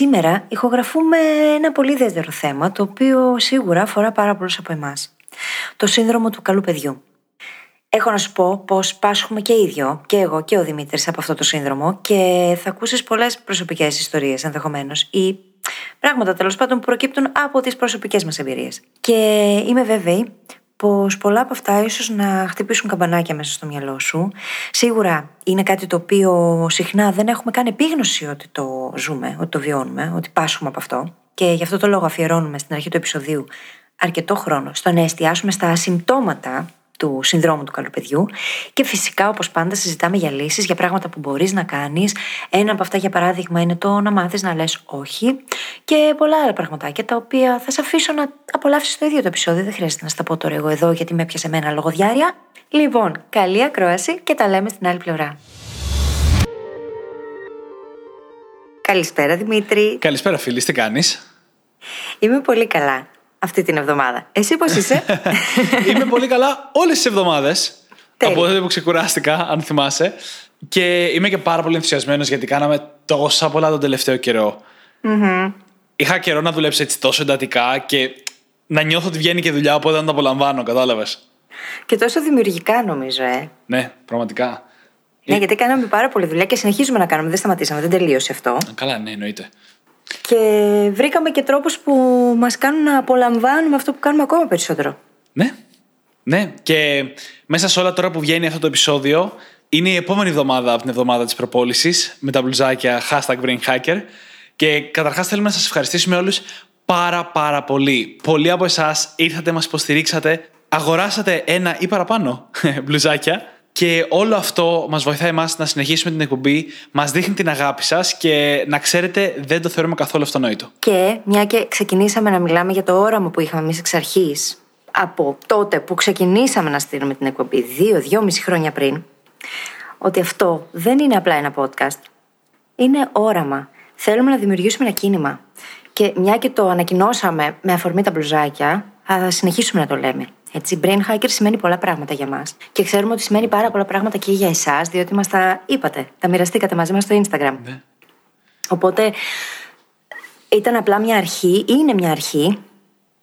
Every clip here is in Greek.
Σήμερα ηχογραφούμε ένα πολύ ιδιαίτερο θέμα το οποίο σίγουρα αφορά πάρα πολλούς από εμάς. Το σύνδρομο του καλού παιδιού. Έχω να σου πω πως πάσχουμε και ίδιο, και εγώ και ο Δημήτρης από αυτό το σύνδρομο και θα ακούσεις πολλές προσωπικές ιστορίες ενδεχομένως ή πράγματα τέλος πάντων που προκύπτουν από τις προσωπικές μας εμπειρίες. Και είμαι βέβαιη πως πολλά από αυτά ίσως να χτυπήσουν καμπανάκια μέσα στο μυαλό σου. Σίγουρα είναι κάτι το οποίο συχνά δεν έχουμε καν επίγνωση ότι το ζούμε, ότι το βιώνουμε, ότι πάσχουμε από αυτό. Και γι' αυτό το λόγο αφιερώνουμε στην αρχή του επεισοδίου αρκετό χρόνο στο να εστιάσουμε στα συμπτώματα του συνδρόμου του καλοπαιδιού και φυσικά όπως πάντα συζητάμε για λύσεις, για πράγματα που μπορείς να κάνεις. Ένα από αυτά για παράδειγμα είναι το να μάθεις να λες όχι και πολλά άλλα πραγματάκια τα οποία θα σε αφήσω να απολαύσεις το ίδιο το επεισόδιο. Δεν χρειάζεται να στα πω τώρα εγώ εδώ γιατί με έπιασε εμένα λογοδιάρια. Λοιπόν, καλή ακρόαση και τα λέμε στην άλλη πλευρά. Καλησπέρα Δημήτρη. Καλησπέρα φίλη, τι κάνεις; Είμαι πολύ καλά αυτή την εβδομάδα. Εσύ πώς είσαι, Είμαι πολύ καλά όλες τις εβδομάδες. Από τότε που ξεκουράστηκα, αν θυμάσαι. Και είμαι και πάρα πολύ ενθουσιασμένος γιατί κάναμε τόσα πολλά τον τελευταίο Είχα καιρό να δουλέψω έτσι τόσο εντατικά και να νιώθω ότι βγαίνει και δουλειά, οπότε να το απολαμβάνω, κατάλαβες. Και τόσο δημιουργικά νομίζω, ε. Ναι, πραγματικά. Ναι, γιατί κάναμε πάρα πολύ δουλειά και συνεχίζουμε να κάνουμε. Δεν σταματήσαμε, δεν τελείωσε αυτό. Καλά, ναι, εννοείται. Και βρήκαμε και τρόπους που μας κάνουν να απολαμβάνουμε αυτό που κάνουμε ακόμα περισσότερο. Ναι, ναι. Και μέσα σε όλα τώρα που βγαίνει αυτό το επεισόδιο, είναι η επόμενη εβδομάδα από την εβδομάδα της προπόλησης με τα μπλουζάκια hashtag brainhacker. Και καταρχάς θέλουμε να σας ευχαριστήσουμε όλους πάρα πάρα πολύ. Πολλοί από εσάς ήρθατε, μας υποστηρίξατε, αγοράσατε ένα ή παραπάνω μπλουζάκια και όλο αυτό μας βοηθάει εμάς να συνεχίσουμε την εκπομπή, μας δείχνει την αγάπη σας και να ξέρετε, δεν το θεωρούμε καθόλου αυτονόητο. Και μια και ξεκινήσαμε να μιλάμε για το όραμα που είχαμε εμείς εξ αρχής, από τότε που ξεκινήσαμε να στείλουμε την εκπομπή, δύο-δυόμιση χρόνια πριν, ότι αυτό δεν είναι απλά ένα podcast. Είναι όραμα. Θέλουμε να δημιουργήσουμε ένα κίνημα. Και μια και το ανακοινώσαμε με αφορμή τα μπλουζάκια, θα συνεχίσουμε να το λέμε. Έτσι, brain hacker σημαίνει πολλά πράγματα για μας. Και ξέρουμε ότι σημαίνει πάρα πολλά πράγματα και για εσάς, διότι μας τα είπατε, τα μοιραστήκατε μαζί μας στο Instagram. Ναι. Οπότε ήταν απλά μια αρχή, είναι μια αρχή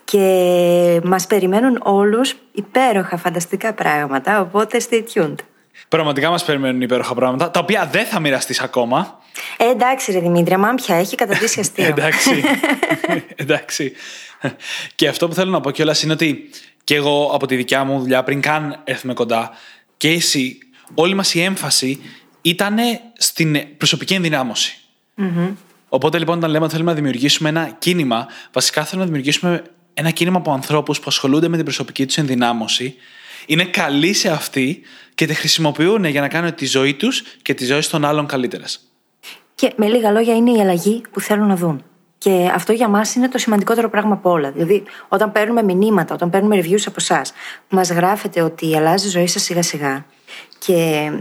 και μας περιμένουν όλους υπέροχα φανταστικά πράγματα, οπότε stay tuned. Πραγματικά μας περιμένουν υπέροχα πράγματα, τα οποία δεν θα μοιραστείς ακόμα. Ε, εντάξει ρε Δημήτρια, μάμ πια έχει καταντήσει αστείο. εντάξει. εντάξει. Και αυτό που θέλω να πω κιόλας είναι ότι και εγώ από τη δικιά μου δουλειά πριν καν έρθουμε κοντά και εσύ, όλη μας η έμφαση ήταν στην προσωπική ενδυνάμωση. Οπότε λοιπόν όταν λέμε ότι θέλουμε να δημιουργήσουμε ένα κίνημα, βασικά θέλουμε να δημιουργήσουμε ένα κίνημα από ανθρώπους που ασχολούνται με την προσωπική τους ενδυνάμωση, είναι καλοί σε αυτή και τη χρησιμοποιούν για να κάνουν τη ζωή τους και τη ζωή των άλλων καλύτερες. Και με λίγα λόγια είναι η αλλαγή που θέλουν να δουν. Και αυτό για μας είναι το σημαντικότερο πράγμα από όλα. Δηλαδή, όταν παίρνουμε μηνύματα, όταν παίρνουμε reviews από εσάς, που μας γράφετε ότι αλλάζει η ζωή σας σιγά-σιγά. Και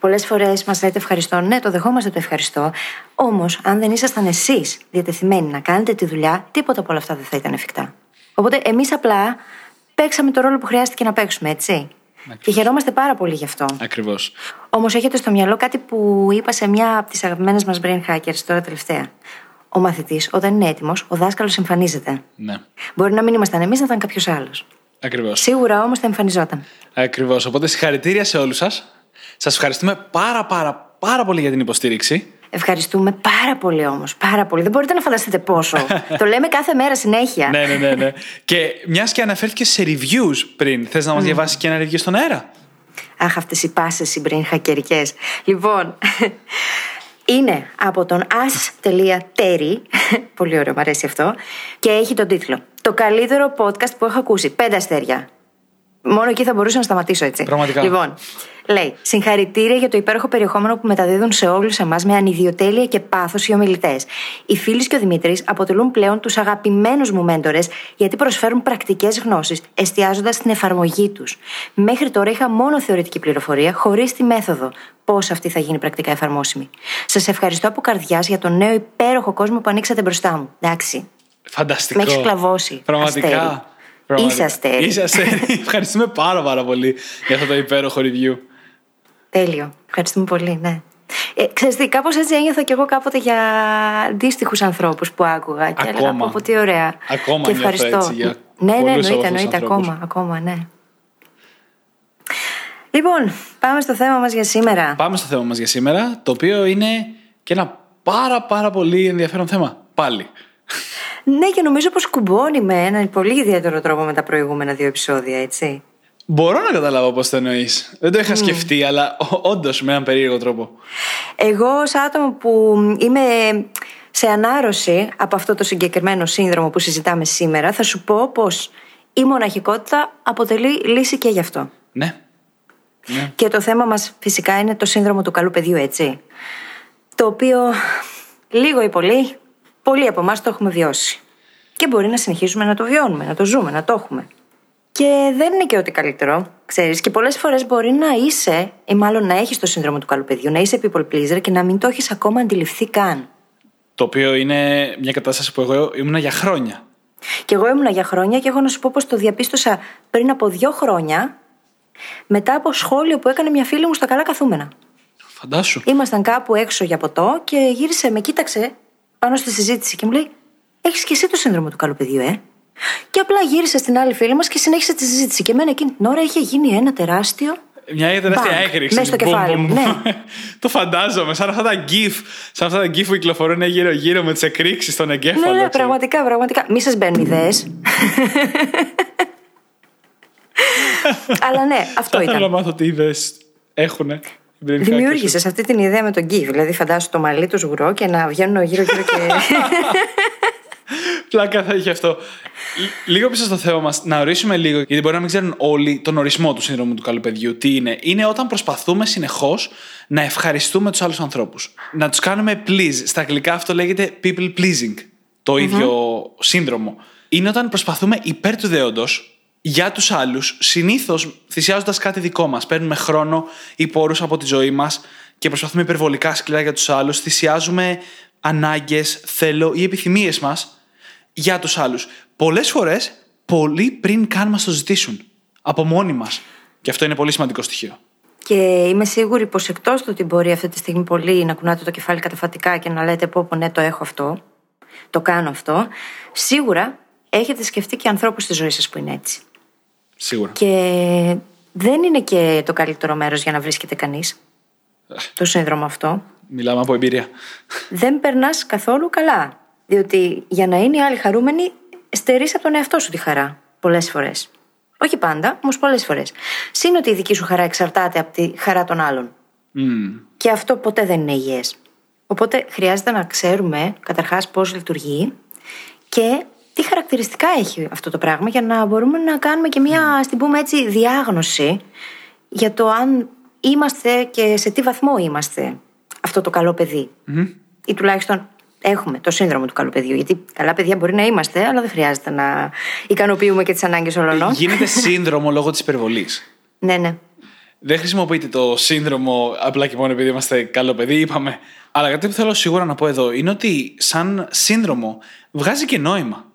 πολλές φορές μας λέτε ευχαριστώ. Ναι, το δεχόμαστε το ευχαριστώ. Όμως, αν δεν ήσασταν εσείς διατεθειμένοι να κάνετε τη δουλειά, τίποτα από όλα αυτά δεν θα ήταν εφικτά. Οπότε, εμείς απλά παίξαμε το ρόλο που χρειάστηκε να παίξουμε, έτσι. Ακριβώς. Και χαιρόμαστε πάρα πολύ γι' αυτό. Ακριβώς. Όμως, έχετε στο μυαλό κάτι που είπα σε μια από τις αγαπημένες μας brain hackers τώρα τελευταία; Ο μαθητής, όταν είναι έτοιμος, ο δάσκαλος εμφανίζεται. Ναι. Μπορεί να μην ήμασταν εμείς, να ήταν κάποιος άλλος. Ακριβώς. Σίγουρα όμως θα εμφανιζόταν. Ακριβώς. Οπότε συγχαρητήρια σε όλους σας. Σας ευχαριστούμε πάρα πάρα πάρα πολύ για την υποστήριξη. Ευχαριστούμε πάρα πολύ όμως. Πάρα πολύ. Δεν μπορείτε να φανταστείτε πόσο. το λέμε κάθε μέρα συνέχεια. ναι, ναι, ναι, ναι. και μιας και αναφέρθηκε σε reviews πριν, θες να μας διαβάσεις και ένα review στον αέρα; Αχ, αυτές οι πάσες οι brain hackerικέ. Λοιπόν, είναι από τον as.terry, πολύ ωραίο, μου αρέσει αυτό, και έχει τον τίτλο. «Το καλύτερο podcast που έχω ακούσει, πέντε αστέρια». Μόνο εκεί θα μπορούσα να σταματήσω έτσι. Πραγματικά. Λοιπόν, λέει: Συγχαρητήρια για το υπέροχο περιεχόμενο που μεταδίδουν σε όλους εμάς με ανιδιοτέλεια και πάθος οι ομιλητές. Οι φίλοι και ο Δημήτρης αποτελούν πλέον τους αγαπημένους μου μέντορες γιατί προσφέρουν πρακτικές γνώσεις, εστιάζοντας στην εφαρμογή τους. Μέχρι τώρα είχα μόνο θεωρητική πληροφορία, χωρίς τη μέθοδο. Πώς αυτή θα γίνει πρακτικά εφαρμόσιμη. Σας ευχαριστώ από καρδιάς για τον νέο υπέροχο κόσμο που ανοίξατε μπροστά μου. Εντάξει. Φανταστικό. Με έχεις κλαβώσει. Πραγματικά. αστέρι. Πραγματικά. Είσαι αστέρι. Είσαι αστέρι. Ευχαριστούμε πάρα πάρα πολύ για αυτό το υπέροχο review. Τέλειο. Ευχαριστούμε πολύ, ναι. Ε, ξέρεις τι, κάπως έτσι ένιωθα κι εγώ κάποτε για αντίστοιχους ανθρώπους που άκουγα και έλεγα Ακόμα. πω, πω τι ωραία. Ακόμα και νιώθω ευχαριστώ. έτσι για ναι, ναι, πολλούς εννοείται, από αυτούς τους εννοείται, ανθρώπους. ακόμα, ακόμα, ναι. Λοιπόν, πάμε στο θέμα μας για σήμερα. Πάμε στο θέμα μας για σήμερα, το οποίο είναι και ένα πάρα πάρα πολύ ενδιαφέρον θέμα. Πάλι. Ναι, και νομίζω πως κουμπώνει με έναν πολύ ιδιαίτερο τρόπο με τα προηγούμενα δύο επεισόδια, έτσι. Μπορώ να καταλάβω πώς το εννοείς. Δεν το είχα σκεφτεί, αλλά όντως με έναν περίεργο τρόπο. Εγώ, ως άτομο που είμαι σε ανάρρωση από αυτό το συγκεκριμένο σύνδρομο που συζητάμε σήμερα, θα σου πω πως η μοναχικότητα αποτελεί λύση και γι' αυτό. Ναι. ναι. Και το θέμα μας φυσικά είναι το σύνδρομο του καλού παιδιού, έτσι. Το οποίο λίγο ή πολύ, πολλοί από εμάς το έχουμε βιώσει. Και μπορεί να συνεχίσουμε να το βιώνουμε, να το ζούμε, να το έχουμε. Και δεν είναι και ό,τι καλύτερο, ξέρεις. Και πολλές φορές μπορεί να είσαι, ή μάλλον να έχεις το σύνδρομο του καλού παιδιού, να είσαι people pleaser και να μην το έχεις ακόμα αντιληφθεί καν. Το οποίο είναι μια κατάσταση που εγώ ήμουνα για χρόνια. Και εγώ ήμουνα για χρόνια και έχω να σου πω πως το διαπίστωσα πριν από δύο χρόνια, μετά από σχόλιο που έκανε μια φίλη μου στα καλά καθούμενα. Φαντάσου. Ήμασταν κάπου έξω για ποτό και γύρισε, με κοίταξε πάνω στη συζήτηση και μου λέει: Έχεις και εσύ το σύνδρομο του καλού παιδιού, ε; Και απλά γύρισε στην άλλη φίλη μας και συνέχισε τη συζήτηση. Και εμένα εκείνη την ώρα είχε γίνει ένα τεράστιο. Μια τεράστια Bang. έκρηξη. Μέσα στο Μπουμ, κεφάλι μπουμ, μου, μπουμ. ναι. το φαντάζομαι. Σαν αυτά τα gif. Σαν αυτά τα gif που κυκλοφορούν γύρω-γύρω με τις εκρήξεις στον εγκέφαλο. ναι, ναι, ξέρω. πραγματικά, πραγματικά. Μη σας μπαίνουν ιδέες. Αλλά ναι, αυτό Θα ήθελα να ήταν. μάθω τι ιδέες έχουν. Δημιούργησες αυτή την ιδέα με τον γκίφ. Δηλαδή, φαντάσου το μαλλί του σγουρό και να βγαίνουν γύρω-γύρω και. Πλάκα θα είχε αυτό. Λ- Λίγο πίσω στο θέμα μας, να ορίσουμε λίγο, γιατί μπορεί να μην ξέρουν όλοι τον ορισμό του σύνδρομου του καλού παιδιού. Τι είναι, Είναι όταν προσπαθούμε συνεχώς να ευχαριστούμε τους άλλους ανθρώπους. Να τους κάνουμε please. Στα αγγλικά αυτό λέγεται people pleasing. Το ίδιο σύνδρομο. Είναι όταν προσπαθούμε υπέρ του δέοντος για τους άλλους, συνήθως θυσιάζοντας κάτι δικό μας. Παίρνουμε χρόνο ή πόρους από τη ζωή μας και προσπαθούμε υπερβολικά σκληρά για τους άλλους. Θυσιάζουμε ανάγκες, θέλω ή επιθυμίες μας για τους άλλους. Πολλές φορές, πολύ πριν καν μας το ζητήσουν. Από μόνοι μας. Και αυτό είναι πολύ σημαντικό στοιχείο. Και είμαι σίγουρη πως εκτός του ότι μπορεί αυτή τη στιγμή πολύ να κουνάτε το κεφάλι καταφατικά και να λέτε πω, πω ναι, το έχω αυτό, το κάνω αυτό, σίγουρα έχετε σκεφτεί και ανθρώπους στη ζωή σας που είναι έτσι. Σίγουρα. Και δεν είναι και το καλύτερο μέρος για να βρίσκεται κανείς το σύνδρομο αυτό. Μιλάμε από εμπειρία. Δεν περνάς καθόλου καλά. Διότι για να είναι οι άλλοι χαρούμενοι, στερείς από τον εαυτό σου τη χαρά. Πολλές φορές. Όχι πάντα, όμως πολλές φορές. Συν ότι η δική σου χαρά εξαρτάται από τη χαρά των άλλων. Μμμ. Και αυτό ποτέ δεν είναι υγιές. Οπότε χρειάζεται να ξέρουμε καταρχάς πώς λειτουργεί και τι χαρακτηριστικά έχει αυτό το πράγμα για να μπορούμε να κάνουμε και μια, ας την πούμε έτσι, διάγνωση για το αν είμαστε και σε τι βαθμό είμαστε αυτό το καλό παιδί. Ή τουλάχιστον έχουμε το σύνδρομο του καλού παιδιού. Γιατί καλά παιδιά μπορεί να είμαστε, αλλά δεν χρειάζεται να ικανοποιούμε και τις ανάγκες όλων. Γίνεται σύνδρομο λόγω της υπερβολής. Ναι, ναι. Δεν χρησιμοποιείτε το σύνδρομο απλά και μόνο επειδή είμαστε καλό παιδί, είπαμε. Αλλά κάτι που θέλω σίγουρα να πω εδώ είναι ότι σαν σύνδρομο βγάζει και νόημα.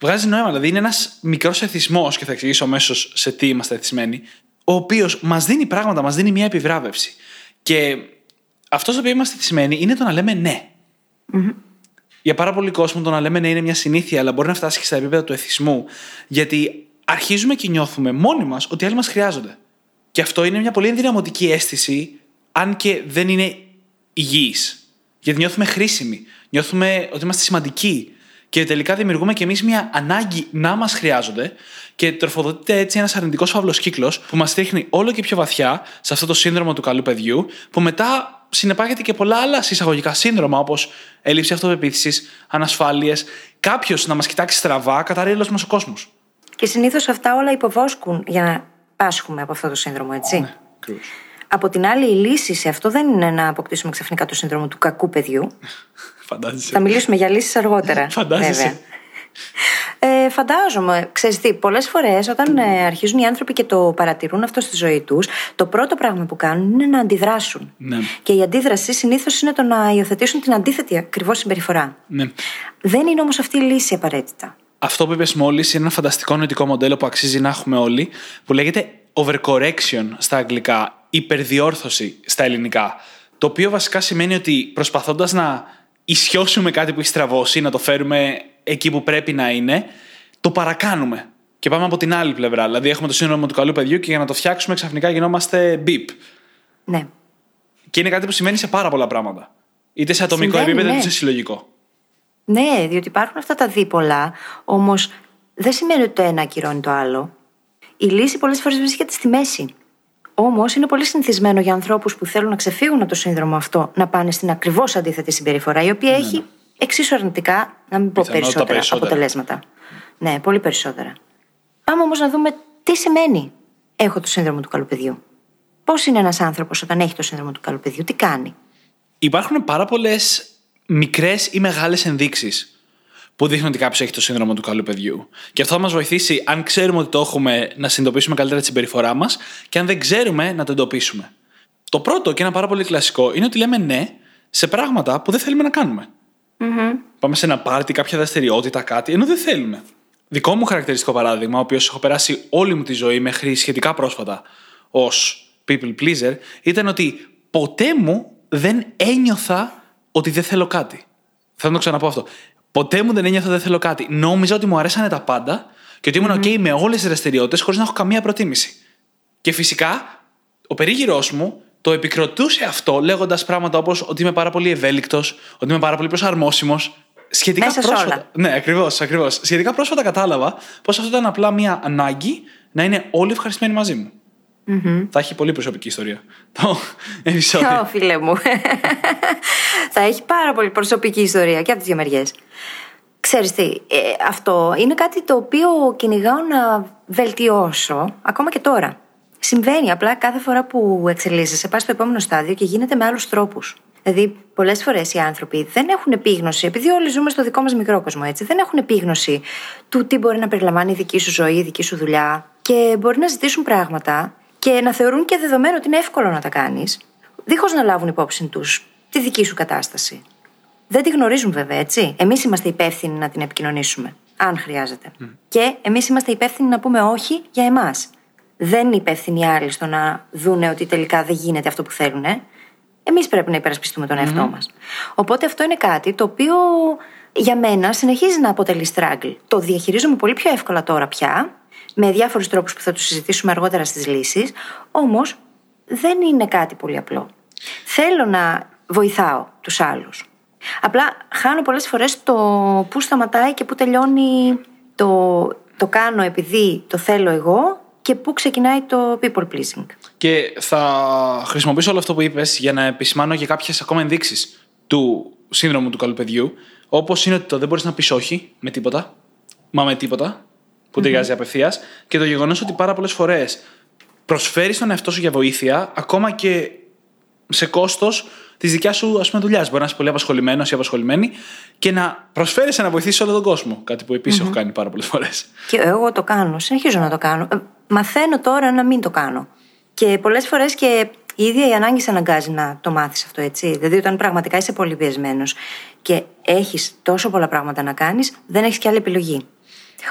Βγάζει νόημα, δηλαδή είναι ένας μικρός εθισμός, και θα εξηγήσω αμέσως σε τι είμαστε εθισμένοι, ο οποίος μας δίνει πράγματα, μας δίνει μια επιβράβευση. Και αυτός στο οποίος είμαστε εθισμένοι είναι το να λέμε ναι. Για πάρα πολύ κόσμο το να λέμε ναι είναι μια συνήθεια, αλλά μπορεί να φτάσει και στα επίπεδα του εθισμού, γιατί αρχίζουμε και νιώθουμε μόνοι μας ότι οι άλλοι μας χρειάζονται. Και αυτό είναι μια πολύ ενδυναμωτική αίσθηση, αν και δεν είναι υγιής. Γιατί νιώθουμε χρήσιμοι, νιώθουμε ότι είμαστε σημαντικοί. Και τελικά δημιουργούμε κι εμείς μια ανάγκη να μας χρειάζονται και τροφοδοτείται έτσι ένας αρνητικός φαύλος κύκλος που μας ρίχνει όλο και πιο βαθιά σε αυτό το σύνδρομο του καλού παιδιού, που μετά συνεπάγεται και πολλά άλλα συσσαγωγικά σύνδρομα, όπως έλλειψη αυτοπεποίθησης, ανασφάλειες, κάποιος να μας κοιτάξει στραβά, καταρρύλο μας ο κόσμος. Και συνήθως αυτά όλα υποβόσκουν για να πάσχουμε από αυτό το σύνδρομο, έτσι. Ναι, ακριβώς. Από την άλλη, η λύση σε αυτό δεν είναι να αποκτήσουμε ξαφνικά το σύνδρομο του κακού παιδιού. Φαντάζεσαι. Θα μιλήσουμε για λύσεις αργότερα. Φαντάζεσαι. βέβαια. Ε, φαντάζομαι, ξέρεις τι, πολλές φορές όταν ε, αρχίζουν οι άνθρωποι και το παρατηρούν αυτό στη ζωή τους, το πρώτο πράγμα που κάνουν είναι να αντιδράσουν. Ναι. Και η αντίδραση συνήθως είναι το να υιοθετήσουν την αντίθετη ακριβώς συμπεριφορά. Ναι. Δεν είναι όμως αυτή η λύση απαραίτητα. Αυτό που είπες μόλις είναι ένα φανταστικό νοητικό μοντέλο που αξίζει να έχουμε όλοι, που λέγεται overcorrection στα αγγλικά, υπερδιόρθωση στα ελληνικά. Το οποίο βασικά σημαίνει ότι προσπαθώντας να ισιώσουμε κάτι που έχει στραβώσει, να το φέρουμε εκεί που πρέπει να είναι, το παρακάνουμε. Και πάμε από την άλλη πλευρά. Δηλαδή, έχουμε το σύνδρομο του καλού παιδιού και για να το φτιάξουμε ξαφνικά γινόμαστε beep. Ναι. Και είναι κάτι που σημαίνει σε πάρα πολλά πράγματα. Είτε σε ατομικό Συμβαίνει, επίπεδο, ναι. είτε σε συλλογικό. Ναι, διότι υπάρχουν αυτά τα δίπολα, όμως δεν σημαίνει ότι το ένα ακυρώνει το άλλο. Η λύση πολλές φορές βρίσκεται στη μέση. Όμως είναι πολύ συνηθισμένο για ανθρώπους που θέλουν να ξεφύγουν από το σύνδρομο αυτό να πάνε στην ακριβώς αντίθετη συμπεριφορά, η οποία έχει εξίσου αρνητικά, να μην πω Πιθανότατα περισσότερα, περισσότερα. αποτελέσματα. Ναι, πολύ περισσότερα. Πάμε όμως να δούμε τι σημαίνει έχω το σύνδρομο του καλού παιδιού. Πώς είναι ένας άνθρωπος όταν έχει το σύνδρομο του καλού παιδιού, τι κάνει. Υπάρχουν πάρα πολλές μικρές ή μεγάλες ενδείξεις που δείχνουν ότι κάποιος έχει το σύνδρομο του καλού παιδιού. Και αυτό θα μας βοηθήσει, αν ξέρουμε ότι το έχουμε, να συνειδητοποιήσουμε καλύτερα τη συμπεριφορά μας και αν δεν ξέρουμε, να το εντοπίσουμε. Το πρώτο και ένα πάρα πολύ κλασικό είναι ότι λέμε ναι σε πράγματα που δεν θέλουμε να κάνουμε. Πάμε σε ένα πάρτι, κάποια δραστηριότητα, κάτι, ενώ δεν θέλουμε. Δικό μου χαρακτηριστικό παράδειγμα, ο οποίος έχω περάσει όλη μου τη ζωή μέχρι σχετικά πρόσφατα ως people pleaser, ήταν ότι ποτέ μου δεν ένιωθα ότι δεν θέλω κάτι. Θα το ξαναπώ αυτό. Ποτέ μου δεν ένιωθα ότι δεν θέλω κάτι. Νόμιζα ότι μου αρέσανε τα πάντα και ότι ήμουν OK με όλες τις δραστηριότητες χωρίς να έχω καμία προτίμηση. Και φυσικά ο περίγυρός μου το επικροτούσε αυτό λέγοντας πράγματα όπως ότι είμαι πάρα πολύ ευέλικτος, ότι είμαι πάρα πολύ προσαρμόσιμος. Σχετικά Μέσα σε πρόσφατα. όλα. Ναι, ακριβώς, ακριβώς. Σχετικά πρόσφατα κατάλαβα πως αυτό ήταν απλά μια ανάγκη να είναι όλοι ευχαριστημένοι μαζί μου. Θα έχει πολύ προσωπική ιστορία. Το επεισόδιο. Ω, φίλε μου. Θα έχει πάρα πολύ προσωπική ιστορία και από τις δύο μεριές. Ξέρεις τι, ε, αυτό είναι κάτι το οποίο κυνηγάω να βελτιώσω ακόμα και τώρα. Συμβαίνει απλά κάθε φορά που εξελίσσεσαι, πας στο επόμενο στάδιο και γίνεται με άλλους τρόπους. Δηλαδή, πολλές φορές οι άνθρωποι δεν έχουν επίγνωση, επειδή όλοι ζούμε στο δικό μας μικρό κόσμο, έτσι, δεν έχουν επίγνωση του τι μπορεί να περιλαμβάνει η δική σου ζωή, η δική σου δουλειά και μπορεί να ζητήσουν πράγματα και να θεωρούν και δεδομένο ότι είναι εύκολο να τα κάνεις, δίχως να λάβουν υπόψη τους τη δική σου κατάσταση. Δεν τη γνωρίζουν βέβαια, έτσι. Εμείς είμαστε υπεύθυνοι να την επικοινωνήσουμε, αν χρειάζεται. Και εμείς είμαστε υπεύθυνοι να πούμε όχι για εμάς. Δεν είναι υπεύθυνοι οι άλλοι στο να δούνε ότι τελικά δεν γίνεται αυτό που θέλουν. Ε. Εμείς πρέπει να υπερασπιστούμε τον εαυτό μας. Οπότε αυτό είναι κάτι το οποίο για μένα συνεχίζει να αποτελεί struggle. Το διαχειρίζομαι πολύ πιο εύκολα τώρα πια, με διάφορους τρόπους που θα τους συζητήσουμε αργότερα στις λύσεις, όμως δεν είναι κάτι πολύ απλό. Θέλω να βοηθάω τους άλλους. Απλά χάνω πολλές φορές το πού σταματάει και πού τελειώνει το, το κάνω επειδή το θέλω εγώ και πού ξεκινάει το people pleasing. Και θα χρησιμοποιήσω όλο αυτό που είπες για να επισημάνω και κάποιες ακόμα ενδείξεις του σύνδρομου του καλού παιδιού. Όπως είναι ότι το δεν μπορείς να πεις όχι με τίποτα, μα με τίποτα, που ταιριάζει απευθείας. Και το γεγονός ότι πάρα πολλές φορές προσφέρεις τον εαυτό σου για βοήθεια, ακόμα και σε κόστος της δικιάς σου ας πούμε, δουλειάς. Μπορεί να είσαι πολύ απασχολημένος ή απασχολημένη και να προσφέρεις να βοηθήσεις όλο τον κόσμο. Κάτι που επίσης έχω κάνει πάρα πολλές φορές. Και εγώ το κάνω, συνεχίζω να το κάνω. Ε, μαθαίνω τώρα να μην το κάνω. Και πολλές φορές και η ίδια η ανάγκη σε αναγκάζει να το μάθεις αυτό, έτσι. Δηλαδή, όταν πραγματικά είσαι πολύ πιεσμένος και έχεις τόσο πολλά πράγματα να κάνεις, δεν έχεις και άλλη επιλογή.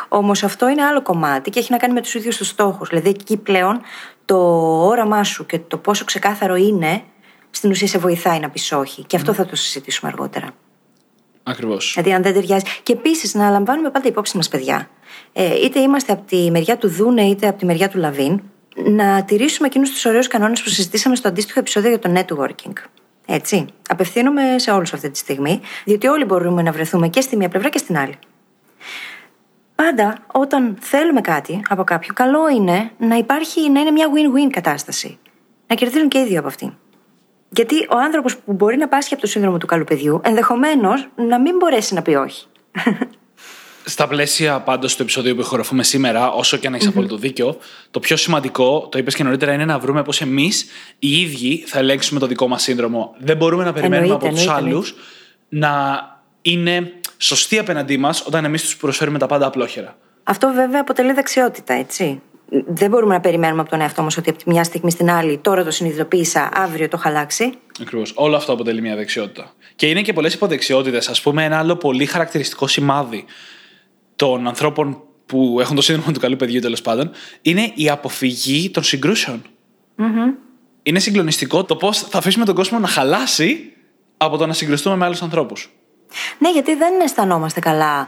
Όμως αυτό είναι άλλο κομμάτι και έχει να κάνει με τους ίδιους τους στόχους. Δηλαδή, εκεί πλέον το όραμά σου και το πόσο ξεκάθαρο είναι, στην ουσία σε βοηθάει να πεις όχι. Και αυτό θα το συζητήσουμε αργότερα. Ακριβώς. Δηλαδή, αν δεν ταιριάζει. Και επίσης, να λαμβάνουμε πάντα υπόψη μας, παιδιά. Ε, είτε είμαστε από τη μεριά του Δούνε, είτε από τη μεριά του Λαβίν, να τηρήσουμε εκείνους τους ωραίους κανόνες που συζητήσαμε στο αντίστοιχο επεισόδιο για το networking. Έτσι. Απευθύνομαι σε όλους αυτή τη στιγμή, διότι όλοι μπορούμε να βρεθούμε και στη μία πλευρά και στην άλλη. Πάντα όταν θέλουμε κάτι από κάποιον, καλό είναι να υπάρχει, να είναι μια win-win κατάσταση. Να κερδίζουν και οι δύο από αυτήν. Γιατί ο άνθρωπος που μπορεί να πάσχει από το σύνδρομο του καλού παιδιού, ενδεχομένως να μην μπορέσει να πει όχι. Στα πλαίσια πάντως του επεισοδίου που ηχογραφούμε σήμερα, όσο και αν έχεις απόλυτο δίκιο, το πιο σημαντικό, το είπες και νωρίτερα, είναι να βρούμε πώς εμείς οι ίδιοι θα ελέγξουμε το δικό μας σύνδρομο. Δεν μπορούμε να περιμένουμε Εννοείται, από τους εννοείται, άλλους να είναι σωστοί απέναντί μας όταν εμείς τους προσφέρουμε τα πάντα απλόχερα. Αυτό βέβαια αποτελεί δεξιότητα, έτσι. Δεν μπορούμε να περιμένουμε από τον εαυτό μας ότι από τη μια στιγμή στην άλλη τώρα το συνειδητοποίησα, αύριο το έχω αλλάξει. Ακριβώς. Όλο αυτό αποτελεί μια δεξιότητα. Και είναι και πολλές υποδεξιότητες. Α πούμε, ένα άλλο πολύ χαρακτηριστικό σημάδι των ανθρώπων που έχουν το σύνδρομο του καλού παιδιού, τέλος πάντων, είναι η αποφυγή των συγκρουσεων Είναι συγκλονιστικό το πώς θα αφήσουμε τον κόσμο να χαλάσει από το να συγκρουστούμε με άλλους ανθρώπους. Ναι, γιατί δεν αισθανόμαστε καλά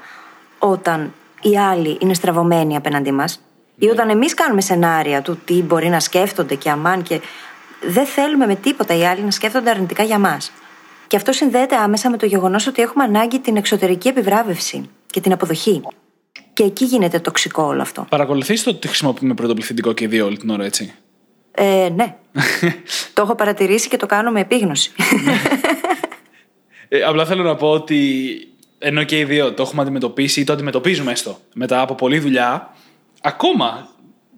όταν οι άλλοι είναι στραβωμένοι απέναντί μας. Ή όταν εμείς κάνουμε σενάρια του τι μπορεί να σκέφτονται και αμάν και δεν θέλουμε με τίποτα οι άλλοι να σκέφτονται αρνητικά για μας. Και αυτό συνδέεται άμεσα με το γεγονός ότι έχουμε ανάγκη την εξωτερική επιβράβευση και την αποδοχή. Και εκεί γίνεται τοξικό όλο αυτό. Παρακολουθείς το ότι χρησιμοποιούμε πρωτοπληθυντικό και οι δύο όλη την ώρα, έτσι; Ε, ναι. το έχω παρατηρήσει και το κάνω με επίγνωση. Ε, απλά θέλω να πω ότι ενώ και οι δύο το έχουμε αντιμετωπίσει ή το αντιμετωπίζουμε έστω μετά από πολλή δουλειά, ακόμα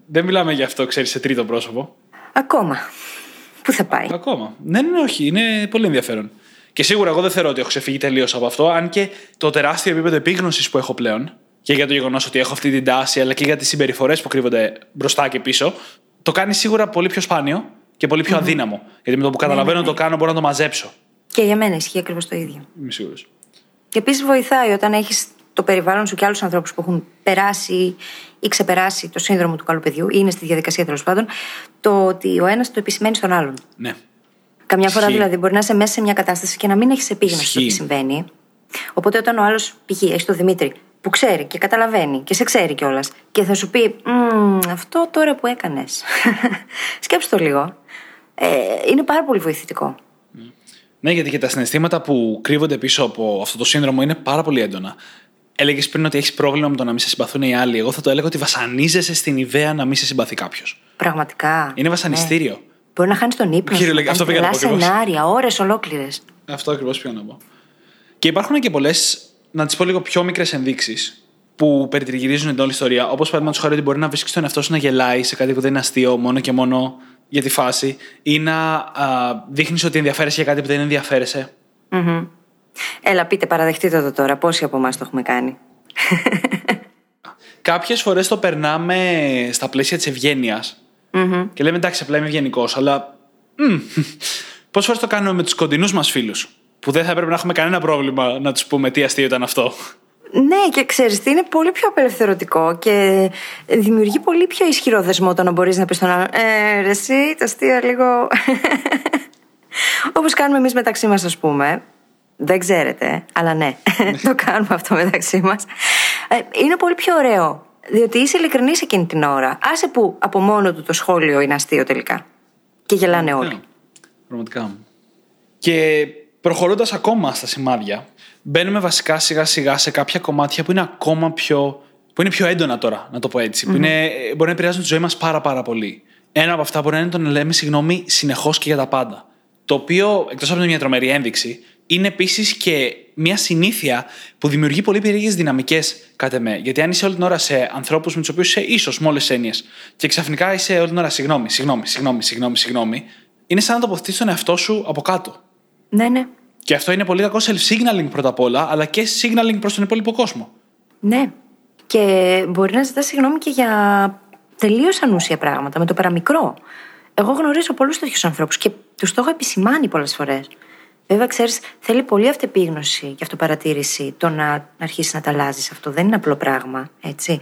δεν μιλάμε γι' αυτό, ξέρεις, σε τρίτο πρόσωπο. Ακόμα. Πού θα πάει; Ακόμα. Ναι, ναι, όχι, είναι πολύ ενδιαφέρον. Και σίγουρα εγώ δεν θεωρώ ότι έχω ξεφύγει τελείως από αυτό, αν και το τεράστιο επίπεδο επίγνωσης που έχω πλέον και για το γεγονός ότι έχω αυτή την τάση, αλλά και για τις συμπεριφορές που κρύβονται μπροστά και πίσω, το κάνει σίγουρα πολύ πιο σπάνιο και πολύ πιο αδύναμο. Γιατί με το που καταλαβαίνω ναι, το κάνω, μπορώ να το μαζέψω. Και για μένα ισχύει ακριβώς το ίδιο. Είμαι σίγουρος. Και επίσης βοηθάει όταν έχεις το περιβάλλον σου και άλλους ανθρώπους που έχουν περάσει ή ξεπεράσει το σύνδρομο του καλού παιδιού ή είναι στη διαδικασία τέλος πάντων, το ότι ο ένας το επισημαίνει στον άλλον. Ναι. Καμιά φορά Ισχύει. δηλαδή μπορεί να είσαι μέσα σε μια κατάσταση και να μην έχεις επίγνωση στο τι Ισχύει. συμβαίνει. Οπότε όταν ο άλλος, π.χ. έχει τον Δημήτρη, που ξέρει και καταλαβαίνει και σε ξέρει κιόλας και θα σου πει «Μμμ, Αυτό τώρα που έκανες. Σκέψου το λίγο. Ε, είναι πάρα πολύ βοηθητικό. Ναι, γιατί και τα συναισθήματα που κρύβονται πίσω από αυτό το σύνδρομο είναι πάρα πολύ έντονα. Έλεγες πριν ότι έχεις πρόβλημα με το να μην σε συμπαθούν οι άλλοι. Εγώ θα το έλεγα ότι βασανίζεσαι στην ιδέα να μην σε συμπαθεί κάποιος. Πραγματικά. Είναι βασανιστήριο. Μπορεί να χάνεις τον ύπνο. σου, Κυριολεκτικά, να αυτό κάνεις πήγα να τρελά πω ακριβώς. σενάρια, ώρες ολόκληρες. Αυτό ακριβώς πήγα να πω. Και υπάρχουν και πολλές, να τις πω λίγο πιο μικρές ενδείξεις που περιτριγυρίζουν την όλη ιστορία. Όπως παραδείγματος χάρη ότι μπορεί να βρίσκεις τον εαυτό σου να γελάει σε κάτι που δεν είναι αστείο μόνο και μόνο για τη φάση ή να δείχνεις ότι ενδιαφέρεσαι για κάτι που δεν ενδιαφέρεσαι; Μμμ. Έλα, πείτε, παραδεχτείτε το τώρα. Πόσοι από εμάς το έχουμε κάνει; Κάποιες φορές το περνάμε στα πλαίσια της ευγενεια και λέμε εντάξει, απλά είμαι ευγενικός, αλλά. Πόσες φορές το κάνουμε με τους κοντινούς μας φίλους, που δεν θα έπρεπε να έχουμε κανένα πρόβλημα να τους πούμε τι αστείο ήταν αυτό; Ναι, και ξέρεις τι, είναι πολύ πιο απελευθερωτικό και δημιουργεί πολύ πιο ισχυρό δεσμό το να μπορείς να πεις στον άλλον Ε, ρε, εσύ, το αστείο λίγο. Όπως κάνουμε εμείς μεταξύ μας, ας πούμε. Δεν ξέρετε, αλλά ναι, το κάνουμε αυτό μεταξύ μας. Είναι πολύ πιο ωραίο. Διότι είσαι ειλικρινής εκείνη την ώρα. Άσε που από μόνο του το σχόλιο είναι αστείο τελικά. Και γελάνε όλοι. Ναι, Πραγματικά. Και προχωρώντας ακόμα στα σημάδια, μπαίνουμε βασικά σιγά σιγά σε κάποια κομμάτια που είναι ακόμα πιο. που είναι πιο έντονα τώρα, να το πω έτσι. Που είναι, μπορεί να επηρεάζουν τη ζωή μας πάρα, πάρα πολύ. Ένα από αυτά μπορεί να είναι το να λέμε συγγνώμη συνεχώς και για τα πάντα. Το οποίο, εκτός από μια τρομερή ένδειξη, είναι επίσης και μια συνήθεια που δημιουργεί πολύ περίεργες δυναμικές, κατά με. Γιατί αν είσαι όλη την ώρα σε ανθρώπους με τους οποίους είσαι ίσως με όλες τις έννοιες και ξαφνικά είσαι όλη την ώρα συγγνώμη, συγγνώμη, συγγνώμη, συγγνώμη, συγγνώμη, είναι σαν να τοποθετείς τον εαυτό σου από κάτω. Ναι, ναι. Και αυτό είναι πολύ κακό self-signaling πρώτα απ' όλα, αλλά και signaling προς τον υπόλοιπο κόσμο. Ναι. Και μπορεί να ζητάς συγγνώμη και για τελείως ανούσια πράγματα, με το παραμικρό. Εγώ γνωρίζω πολλούς τέτοιους ανθρώπους και τους το έχω επισημάνει πολλές φορές. Βέβαια, ξέρεις, θέλει πολύ αυτεπίγνωση και αυτοπαρατήρηση το να αρχίσεις να τα αλλάζεις αυτό. Δεν είναι απλό πράγμα, έτσι.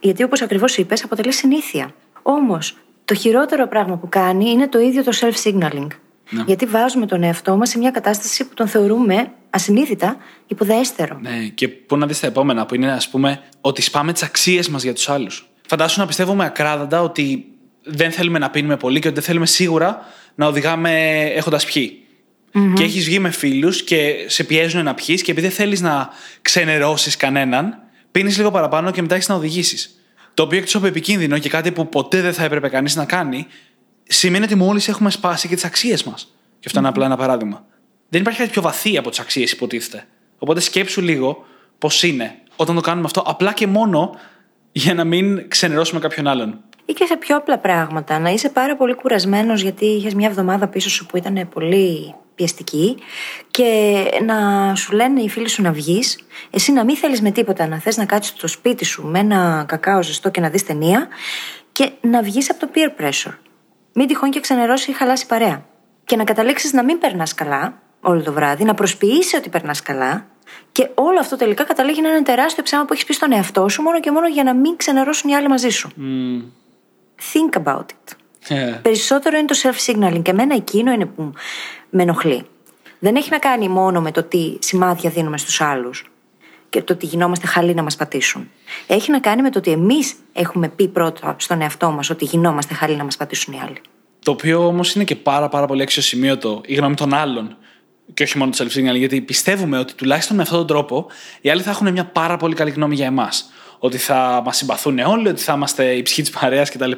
Γιατί όπως ακριβώς είπες, αποτελεί συνήθεια. Όμως, το χειρότερο πράγμα που κάνει είναι το ίδιο το self-signaling. Γιατί βάζουμε τον εαυτό μας σε μια κατάσταση που τον θεωρούμε ασυνείδητα υποδέστερο. Ναι, και πού να δεις τα επόμενα, που είναι, ας πούμε, ότι σπάμε τις αξίες μας για τους άλλους. Φαντάσου να πιστεύουμε ακράδαντα ότι δεν θέλουμε να πίνουμε πολύ και ότι δεν θέλουμε σίγουρα να οδηγάμε έχοντας πιει. Και έχεις βγει με φίλους και σε πιέζουν να πιεις και επειδή δεν θέλεις να ξενερώσεις κανέναν, πίνεις λίγο παραπάνω και μετά έχεις να οδηγήσεις. Το οποίο εκτός από επικίνδυνο και κάτι που ποτέ δεν θα έπρεπε κανείς να κάνει, σημαίνει ότι μόλις έχουμε σπάσει και τις αξίες μας. Και αυτό είναι απλά ένα παράδειγμα. Δεν υπάρχει κάτι πιο βαθύ από τις αξίες, υποτίθεται. Οπότε σκέψου λίγο πώς είναι όταν το κάνουμε αυτό, απλά και μόνο για να μην ξενερώσουμε κάποιον άλλον. Ή και σε πιο απλά πράγματα. Να είσαι πάρα πολύ κουρασμένος γιατί είχες μια εβδομάδα πίσω σου που ήταν πολύ πιεστική και να σου λένε οι φίλοι σου να βγεις, εσύ να μην θέλεις με τίποτα, να θες να κάτσεις στο σπίτι σου με ένα κακάο ζεστό και να δεις ταινία και να βγεις από το peer pressure. Μην τυχόν και ξενερώσει ή χαλάσει παρέα. Και να καταλήξεις να μην περνάς καλά όλο το βράδυ, να προσποιήσει ότι περνάς καλά και όλο αυτό τελικά καταλήγει να είναι ένα τεράστιο ψάμα που έχεις πει στον εαυτό σου μόνο και μόνο για να μην ξενερώσουν οι άλλοι μαζί σου. Mm. Think about it. Yeah. Περισσότερο είναι το self-signaling και εμένα εκείνο είναι που με ενοχλεί. Δεν έχει να κάνει μόνο με το τι σημάδια δίνουμε στους άλλους και το ότι γινόμαστε χαλοί να μας πατήσουν. Έχει να κάνει με το ότι εμείς έχουμε πει πρώτα στον εαυτό μας ότι γινόμαστε χαλοί να μας πατήσουν οι άλλοι. Το οποίο όμως είναι και πάρα, πάρα πολύ αξιοσημείωτο η γνώμη των άλλων. Και όχι μόνο το self-signaling, γιατί πιστεύουμε ότι τουλάχιστον με αυτόν τον τρόπο οι άλλοι θα έχουν μια πάρα πολύ καλή γνώμη για εμάς. Ότι θα μας συμπαθούν όλοι, ότι θα είμαστε η ψυχή της παρέας κτλ.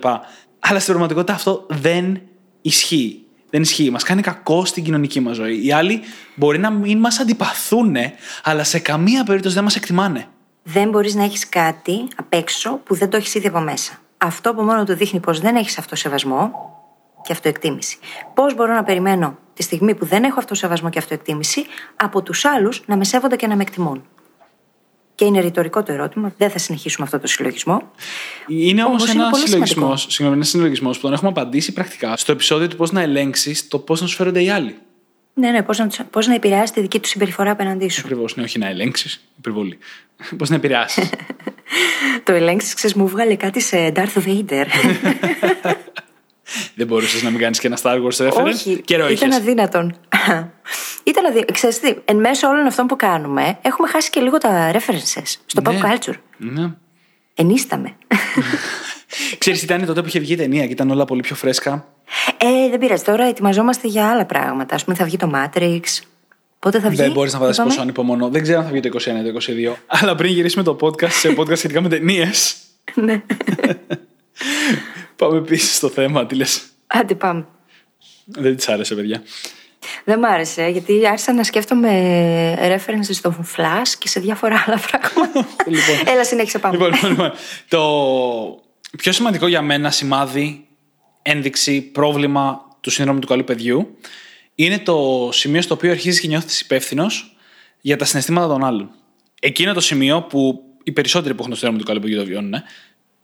Αλλά στην πραγματικότητα αυτό δεν ισχύει. Δεν ισχύει. Μας κάνει κακό στην κοινωνική μας ζωή. Οι άλλοι μπορεί να μην μας αντιπαθούν, αλλά σε καμία περίπτωση δεν μας εκτιμάνε. Δεν μπορείς να έχεις κάτι απ' έξω που δεν το έχεις ήδη από μέσα. Αυτό από μόνο του δείχνει πως δεν έχεις αυτοσεβασμό και αυτοεκτίμηση. Πώς μπορώ να περιμένω τη στιγμή που δεν έχω αυτοσεβασμό και αυτοεκτίμηση από τους άλλους να με σέβονται και να με εκτιμούν; Και είναι ρητορικό το ερώτημα, δεν θα συνεχίσουμε αυτό το συλλογισμό. Είναι όμως Όμως είναι ένας πολύ συλλογισμός. σημαντικό. Συγγνώμη, ένας συλλογισμός που τον έχουμε απαντήσει πρακτικά στο επεισόδιο του πώς να ελέγξεις το πώς να σου φέρονται οι άλλοι. Ναι, ναι, πώς να, τους- πώς να επηρεάσει τη δική του συμπεριφορά απέναντί σου. Ακριβώς, ναι, όχι να ελέγξεις. Υπερβολή. πώς να επηρεάσεις. το ελέγξεις, ξέρεις, μου βγάλε κάτι σε Darth Vader. δεν μπορούσες να μην κάνεις και ένα Star Wars reference; Όχι, Καιρό ήταν είχες. αδύνατον. ήταν αδύνατον. Ξέρεις τι, εν μέσω όλων αυτών που κάνουμε, έχουμε χάσει και λίγο τα references στο pop Ναι. culture. Ναι. Ενίσταμε. Ξέρεις, ήταν τότε που είχε βγει η ταινία και ήταν όλα πολύ πιο φρέσκα. ε, δεν πειράζει. Τώρα ετοιμαζόμαστε για άλλα πράγματα. Α πούμε, θα βγει το Matrix. Πότε θα βγει; Δεν μπορείς να φανταστείς είπαμε; πόσο ανυπομονώ. Δεν ξέρω αν θα βγει το 21 ή το 22. Αλλά πριν γυρίσουμε το podcast σε podcast σχετικά με ταινίες. ναι. Πάμε επίσης στο θέμα. Τι λες. Άντε πάμε. Δεν της άρεσε, παιδιά. Δεν μ' άρεσε, γιατί άρχισα να σκέφτομαι references στο Flash και σε διάφορα άλλα πράγματα. Λοιπόν. Έλα, συνέχισε πάμε. Λοιπόν, λοιπόν, λοιπόν. το πιο σημαντικό για μένα σημάδι, ένδειξη, πρόβλημα του σύνδρομου του καλού παιδιού είναι το σημείο στο οποίο αρχίζεις και νιώθεις υπεύθυνος για τα συναισθήματα των άλλων. Εκείνο το σημείο που οι περισσότεροι που έχουν το σύνδρομο του καλού παιδιού το βιώνουν, ε,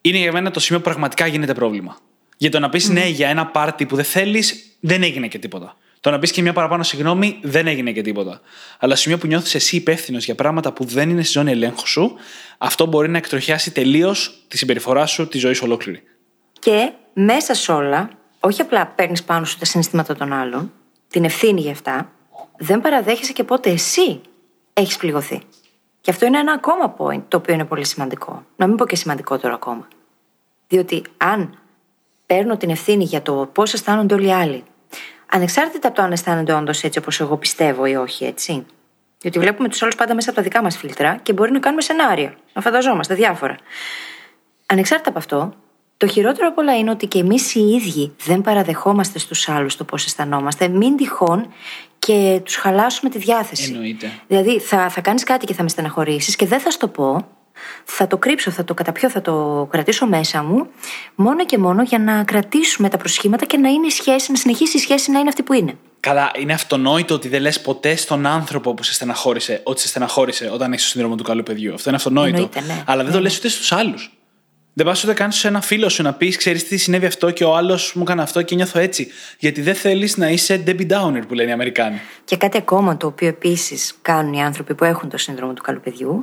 είναι για μένα το σημείο που πραγματικά γίνεται πρόβλημα. Για το να πεις ναι για ένα πάρτι που δεν θέλεις, δεν έγινε και τίποτα. Το να πεις και μια παραπάνω συγγνώμη, δεν έγινε και τίποτα. Αλλά στο σημείο που νιώθεις εσύ υπεύθυνος για πράγματα που δεν είναι στη ζώνη ελέγχου σου, αυτό μπορεί να εκτροχιάσει τελείως τη συμπεριφορά σου, τη ζωή σου ολόκληρη. Και μέσα σε όλα, όχι απλά παίρνεις πάνω σου τα συναισθήματα των άλλων, την ευθύνη για αυτά, δεν παραδέχεσαι και πότε εσύ έχεις πληγωθεί. Και αυτό είναι ένα ακόμα point το οποίο είναι πολύ σημαντικό. Να μην πω και σημαντικότερο ακόμα. Διότι αν παίρνω την ευθύνη για το πώς αισθάνονται όλοι οι άλλοι, ανεξάρτητα από το αν αισθάνονται όντως έτσι όπως εγώ πιστεύω ή όχι, έτσι. Διότι βλέπουμε τους άλλους πάντα μέσα από τα δικά μας φίλτρα και μπορεί να κάνουμε σενάρια, να φανταζόμαστε διάφορα. Ανεξάρτητα από αυτό, το χειρότερο από όλα είναι ότι και εμείς οι ίδιοι δεν παραδεχόμαστε στους άλλους το πώς αισθανόμαστε, μην τυχόν και τους χαλάσουμε τη διάθεση. Εννοείται. Δηλαδή, θα, θα κάνεις κάτι και θα με στεναχωρήσεις και δεν θα σου το πω. Θα το κρύψω, θα το καταπιώ, θα το κρατήσω μέσα μου, μόνο και μόνο για να κρατήσουμε τα προσχήματα και να είναι η σχέση, να συνεχίσει η σχέση να είναι αυτή που είναι. Καλά, είναι αυτονόητο ότι δεν λες ποτέ στον άνθρωπο που σε στεναχώρησε ότι σε στεναχώρησε όταν έχεις το σύνδρομο του καλού παιδιού. Αυτό είναι αυτονόητο. Εννοείται, ναι. Αλλά δεν Ναι, το λες ναι. ούτε στους άλλους. Δεν πας ούτε καν σε ένα φίλο σου να πεις: Ξέρεις τι συνέβη αυτό και ο άλλος μου έκανε αυτό και νιώθω έτσι. Γιατί δεν θέλεις να είσαι Debbie Downer που λένε οι Αμερικάνοι. Και κάτι ακόμα το οποίο επίσης κάνουν οι άνθρωποι που έχουν το σύνδρομο του καλού παιδιού,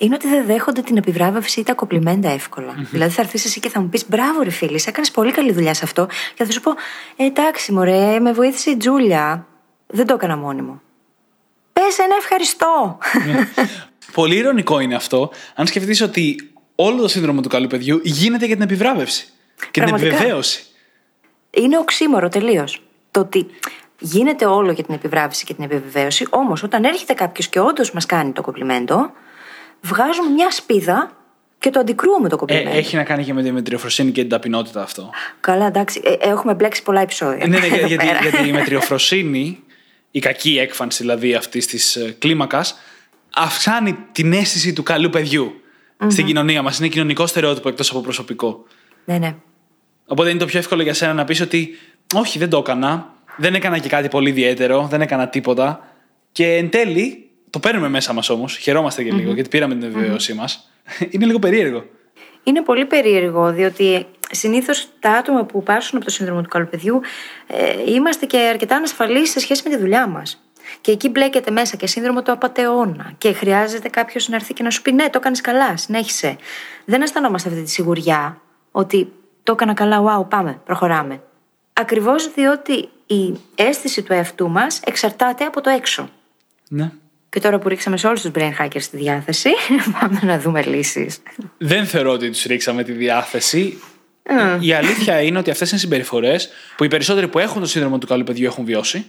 είναι ότι δεν δέχονται την επιβράβευση ή τα κοπλιμέντα εύκολα. Δηλαδή θα έρθεις εσύ και θα μου πεις: Μπράβο, ρε φίλη, έκανες πολύ καλή δουλειά σε αυτό. Και θα σου πω: «Ε, Εντάξει, μωρέ, με βοήθησε η Τζούλια. Δεν το έκανα μόνη μου. Πες ένα ευχαριστώ. Πολύ ηρωνικό είναι αυτό, αν σκεφτείς ότι όλο το σύνδρομο του καλού παιδιού γίνεται για την επιβράβευση και την Πραγματικά. επιβεβαίωση. είναι οξύμορο τελείως. Το ότι γίνεται όλο για την επιβράβευση και την επιβεβαίωση, όμως όταν έρχεται κάποιος και όντως μας κάνει το κομπλιμέντο, βγάζουμε μια σπίδα και το αντικρούουμε το Ε, κομπλιμέντο. έχει να κάνει και με τη μετριοφροσύνη και την ταπεινότητα αυτό. Καλά, εντάξει, ε, έχουμε μπλέξει πολλά επεισόδια. Ε, ναι, ναι, εδώ γιατί, πέρα. γιατί η μετριοφροσύνη, η κακή έκφανση δηλαδή αυτής της κλίμακας, αυξάνει την αίσθηση του καλού παιδιού στην κοινωνία μας. Είναι κοινωνικό στερεότυπο εκτός από προσωπικό. Ναι, ναι. Οπότε είναι το πιο εύκολο για σένα να πεις ότι όχι, δεν το έκανα. Δεν έκανα και κάτι πολύ ιδιαίτερο. Δεν έκανα τίποτα. Και εν τέλει, το παίρνουμε μέσα μας όμως. Χαιρόμαστε και λίγο γιατί πήραμε την επιβεβαίωσή μας. Είναι λίγο περίεργο. Είναι πολύ περίεργο, διότι συνήθως τα άτομα που πάσουν από το σύνδρομο του καλού παιδιού ε, είμαστε και αρκετά ανασφαλείς σε σχέση με τη δουλειά μας. Και εκεί μπλέκεται μέσα και σύνδρομο του απαταιώνα. Και χρειάζεται κάποιος να έρθει και να σου πει: Ναι, το έκανες καλά, συνέχισε. Δεν αισθανόμαστε αυτή τη σιγουριά ότι το έκανα καλά, wow, πάμε, προχωράμε. Ακριβώς διότι η αίσθηση του εαυτού μας εξαρτάται από το έξω. Ναι. Και τώρα που ρίξαμε σε όλους τους brain hackers τη διάθεση, πάμε να δούμε λύσεις. Δεν θεωρώ ότι τους ρίξαμε τη διάθεση. Η αλήθεια είναι ότι αυτές είναι συμπεριφορές που οι περισσότεροι που έχουν το σύνδρομο του καλού παιδιού έχουν βιώσει.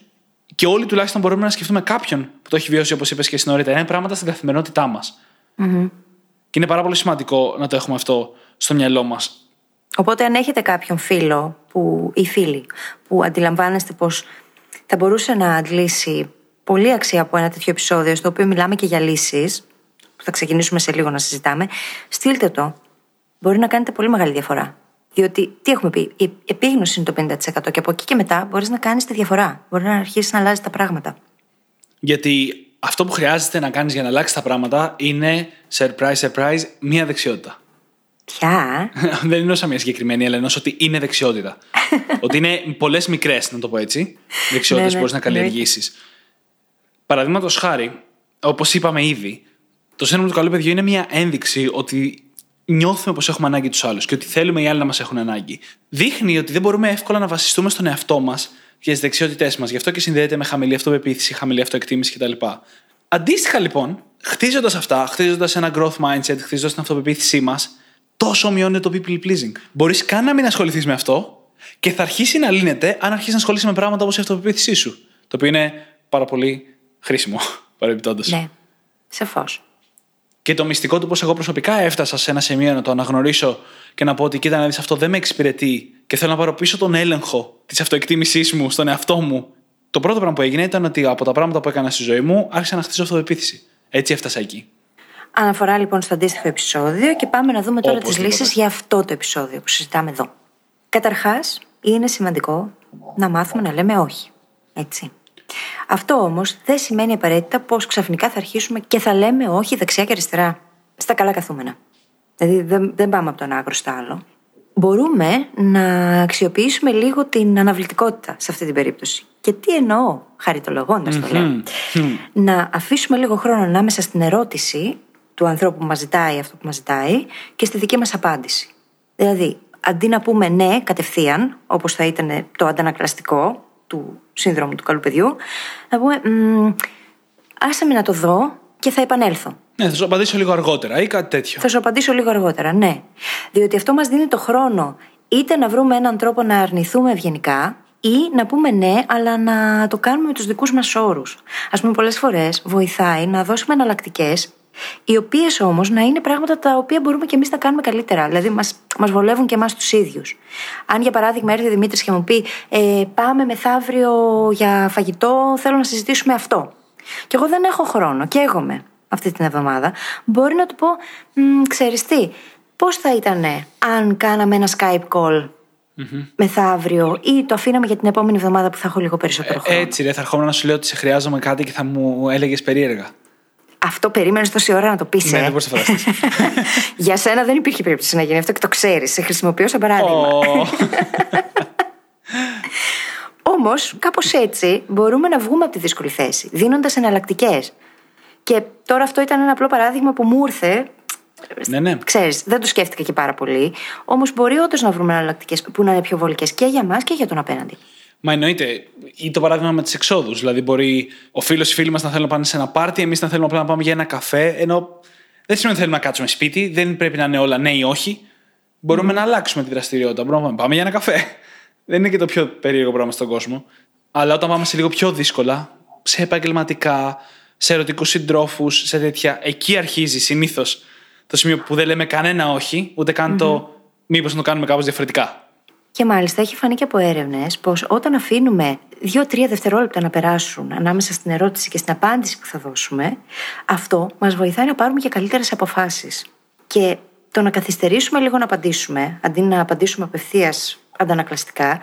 Και όλοι τουλάχιστον μπορούμε να σκεφτούμε κάποιον που το έχει βιώσει, όπως είπες και στην νωρίτερα. Είναι πράγματα στην καθημερινότητά μας. Και είναι πάρα πολύ σημαντικό να το έχουμε αυτό στο μυαλό μας. Οπότε, αν έχετε κάποιον φίλο που, ή φίλη που αντιλαμβάνεστε πως θα μπορούσε να αντλήσει πολύ αξία από ένα τέτοιο επεισόδιο, στο οποίο μιλάμε και για λύσεις, που θα ξεκινήσουμε σε λίγο να συζητάμε, στείλτε το. Μπορεί να κάνετε πολύ μεγάλη διαφορά. Διότι, τι έχουμε πει, η επίγνωση είναι το 50% και από εκεί και μετά μπορείς να κάνεις τη διαφορά. Μπορεί να αρχίσεις να αλλάζεις τα πράγματα. Γιατί αυτό που χρειάζεται να κάνεις για να αλλάξεις τα πράγματα είναι, surprise, surprise, μία δεξιότητα. Ποια; Δεν είναι όσα μια συγκεκριμένη, αλλά ενό ότι είναι δεξιότητα. ότι είναι πολλές μικρές, να το πω έτσι, δεξιότητες Ναι, που μπορείς ναι, να καλλιεργήσεις. Παραδείγματος χάρη, όπως είπαμε ήδη, το σύνδρομο του καλού παιδιού είναι μια ένδειξη ότι νιώθουμε πως έχουμε ανάγκη τους άλλους και ότι θέλουμε οι άλλοι να μας έχουν ανάγκη. Δείχνει ότι δεν μπορούμε εύκολα να βασιστούμε στον εαυτό μας και τι δεξιότητές μας. Γι' αυτό και συνδέεται με χαμηλή αυτοπεποίθηση, χαμηλή αυτοεκτίμηση κτλ. Αντίστοιχα λοιπόν, χτίζοντας αυτά, χτίζοντας ένα growth mindset, χτίζοντας την αυτοπεποίθησή μας, τόσο μειώνει το people pleasing. Μπορείς καν να μην ασχοληθείς με αυτό και θα αρχίσει να λύνεται αν αρχίσεις να ασχολείσαι με πράγματα όπως η αυτοπεποίθησή σου. Το οποίο είναι πάρα πολύ χρήσιμο, παρεμπιπτόντω. ναι, σαφώς. Και το μυστικό του πώ εγώ προσωπικά έφτασα σε ένα σημείο να το αναγνωρίσω και να πω ότι κοίτα να δεις αυτό δεν με εξυπηρετεί και θέλω να πάρω πίσω τον έλεγχο της αυτοεκτίμησής μου στον εαυτό μου. Το πρώτο πράγμα που έγινε ήταν ότι από τα πράγματα που έκανα στη ζωή μου άρχισα να χτίσω αυτοπεποίθηση. Έτσι έφτασα εκεί. Αναφορά λοιπόν στο αντίστοιχο επεισόδιο και πάμε να δούμε τώρα τις Οπωσδήποτε. λύσεις για αυτό το επεισόδιο που συζητάμε εδώ. Καταρχάς, είναι σημαντικό να μάθουμε να λέμε όχι. Έτσι. Αυτό όμως δεν σημαίνει απαραίτητα πως ξαφνικά θα αρχίσουμε και θα λέμε όχι δεξιά και αριστερά. Στα καλά καθούμενα. Δηλαδή δεν, δεν πάμε από τον άκρο στο άλλο. Μπορούμε να αξιοποιήσουμε λίγο την αναβλητικότητα σε αυτή την περίπτωση. Και τι εννοώ, χαριτολογώντας το λέω. Να αφήσουμε λίγο χρόνο ανάμεσα στην ερώτηση του ανθρώπου που μας ζητάει αυτό που μας ζητάει και στη δική μας απάντηση. Δηλαδή, αντί να πούμε ναι κατευθείαν, όπως θα ήταν το αντανακλαστικό του σύνδρομου του καλού παιδιού, να πούμε «Μμ, άσε με να το δω και θα επανέλθω. Ναι, θα σου απαντήσω λίγο αργότερα ή κάτι τέτοιο. Θα σου απαντήσω λίγο αργότερα, ναι. Διότι αυτό μας δίνει το χρόνο είτε να βρούμε έναν τρόπο να αρνηθούμε ευγενικά ή να πούμε ναι, αλλά να το κάνουμε με τους δικούς μας όρους. Α πούμε, πολλές φορές βοηθάει να δώσουμε εναλλακτικές, οι οποίες όμως να είναι πράγματα τα οποία μπορούμε και εμείς να κάνουμε καλύτερα. Δηλαδή, μας μας βολεύουν και εμάς τους ίδιους. Αν για παράδειγμα έρθει ο Δημήτρης και μου πει ε, Πάμε μεθαύριο για φαγητό, θέλω να συζητήσουμε αυτό. Και εγώ δεν έχω χρόνο, καίγομαι αυτή την εβδομάδα, μπορεί να του πω, «Μ, ξέρεις τι, πώς θα ήταν αν κάναμε ένα Skype call μεθαύριο ή το αφήναμε για την επόμενη εβδομάδα που θα έχω λίγο περισσότερο χρόνο. Έτσι, ρε, θα ερχόμουν να σου λέω ότι σε χρειάζομαι κάτι και θα μου έλεγες περίεργα. Αυτό περίμενες τόση ώρα να το πεις. Ναι, δεν μπορείς να φανταστείς. Για σένα δεν υπήρχε περίπτωση να γίνει αυτό και το ξέρεις. Σε χρησιμοποιώ σαν παράδειγμα. Όμως, κάπως έτσι μπορούμε να βγούμε από τη δύσκολη θέση, δίνοντας εναλλακτικές. Και τώρα αυτό ήταν ένα απλό παράδειγμα που μου ήρθε. ναι, ναι. Ξέρεις, δεν το σκέφτηκα και πάρα πολύ. Όμως μπορεί όντως να βρούμε εναλλακτικές που να είναι πιο βολικές και για μας και για τον απέναντι. Μα εννοείται. Ή το παράδειγμα με τις εξόδους. Δηλαδή, μπορεί ο φίλος ή οι φίλοι μας να θέλουν να πάνε σε ένα πάρτι, εμείς να θέλουμε απλά να πάμε για ένα καφέ. Ενώ δεν σημαίνει ότι θέλουμε να κάτσουμε σπίτι, δεν πρέπει να είναι όλα ναι ή όχι. Μπορούμε να αλλάξουμε τη δραστηριότητα. Μπορούμε να πάμε, πάμε για ένα καφέ. Δεν είναι και το πιο περίεργο πράγμα στον κόσμο. Αλλά όταν πάμε σε λίγο πιο δύσκολα, σε επαγγελματικά, σε ερωτικούς συντρόφους, σε τέτοια, εκεί αρχίζει συνήθως το σημείο που δεν λέμε κανένα όχι, ούτε καν το μήπως να το κάνουμε κάπως διαφορετικά. Και μάλιστα έχει φανεί και από έρευνες πως όταν αφήνουμε δύο-τρία δευτερόλεπτα να περάσουν ανάμεσα στην ερώτηση και στην απάντηση που θα δώσουμε, αυτό μας βοηθάει να πάρουμε και καλύτερες αποφάσεις. Και το να καθυστερήσουμε λίγο να απαντήσουμε, αντί να απαντήσουμε απευθείας αντανακλαστικά,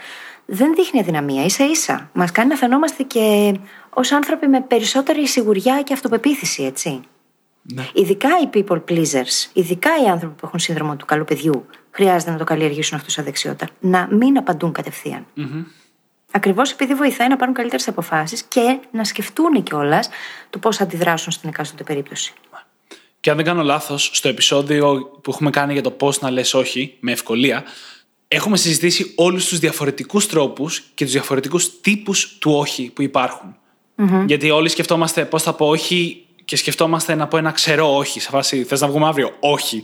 δεν δείχνει αδυναμία, ίσα ίσα. Μας κάνει να φαινόμαστε και ως άνθρωποι με περισσότερη σιγουριά και αυτοπεποίθηση, έτσι. Ναι. Ειδικά οι people pleasers, ειδικά οι άνθρωποι που έχουν σύνδρομο του καλού παιδιού, χρειάζεται να το καλλιεργήσουν αυτό σαν δεξιότητα. Να μην απαντούν κατευθείαν. Mm-hmm. Ακριβώς επειδή βοηθάει να πάρουν καλύτερες αποφάσεις και να σκεφτούν κιόλας το πώς θα αντιδράσουν στην εκάστοτε περίπτωση. Και αν δεν κάνω λάθος, στο επεισόδιο που έχουμε κάνει για το πώς να λες όχι με ευκολία, έχουμε συζητήσει όλους τους διαφορετικούς τρόπους και τους διαφορετικούς τύπους του όχι που υπάρχουν. Mm-hmm. Γιατί όλοι σκεφτόμαστε πώς θα πω όχι και σκεφτόμαστε να πω ένα ξερό όχι. Σε φάση θες να βγούμε αύριο, όχι.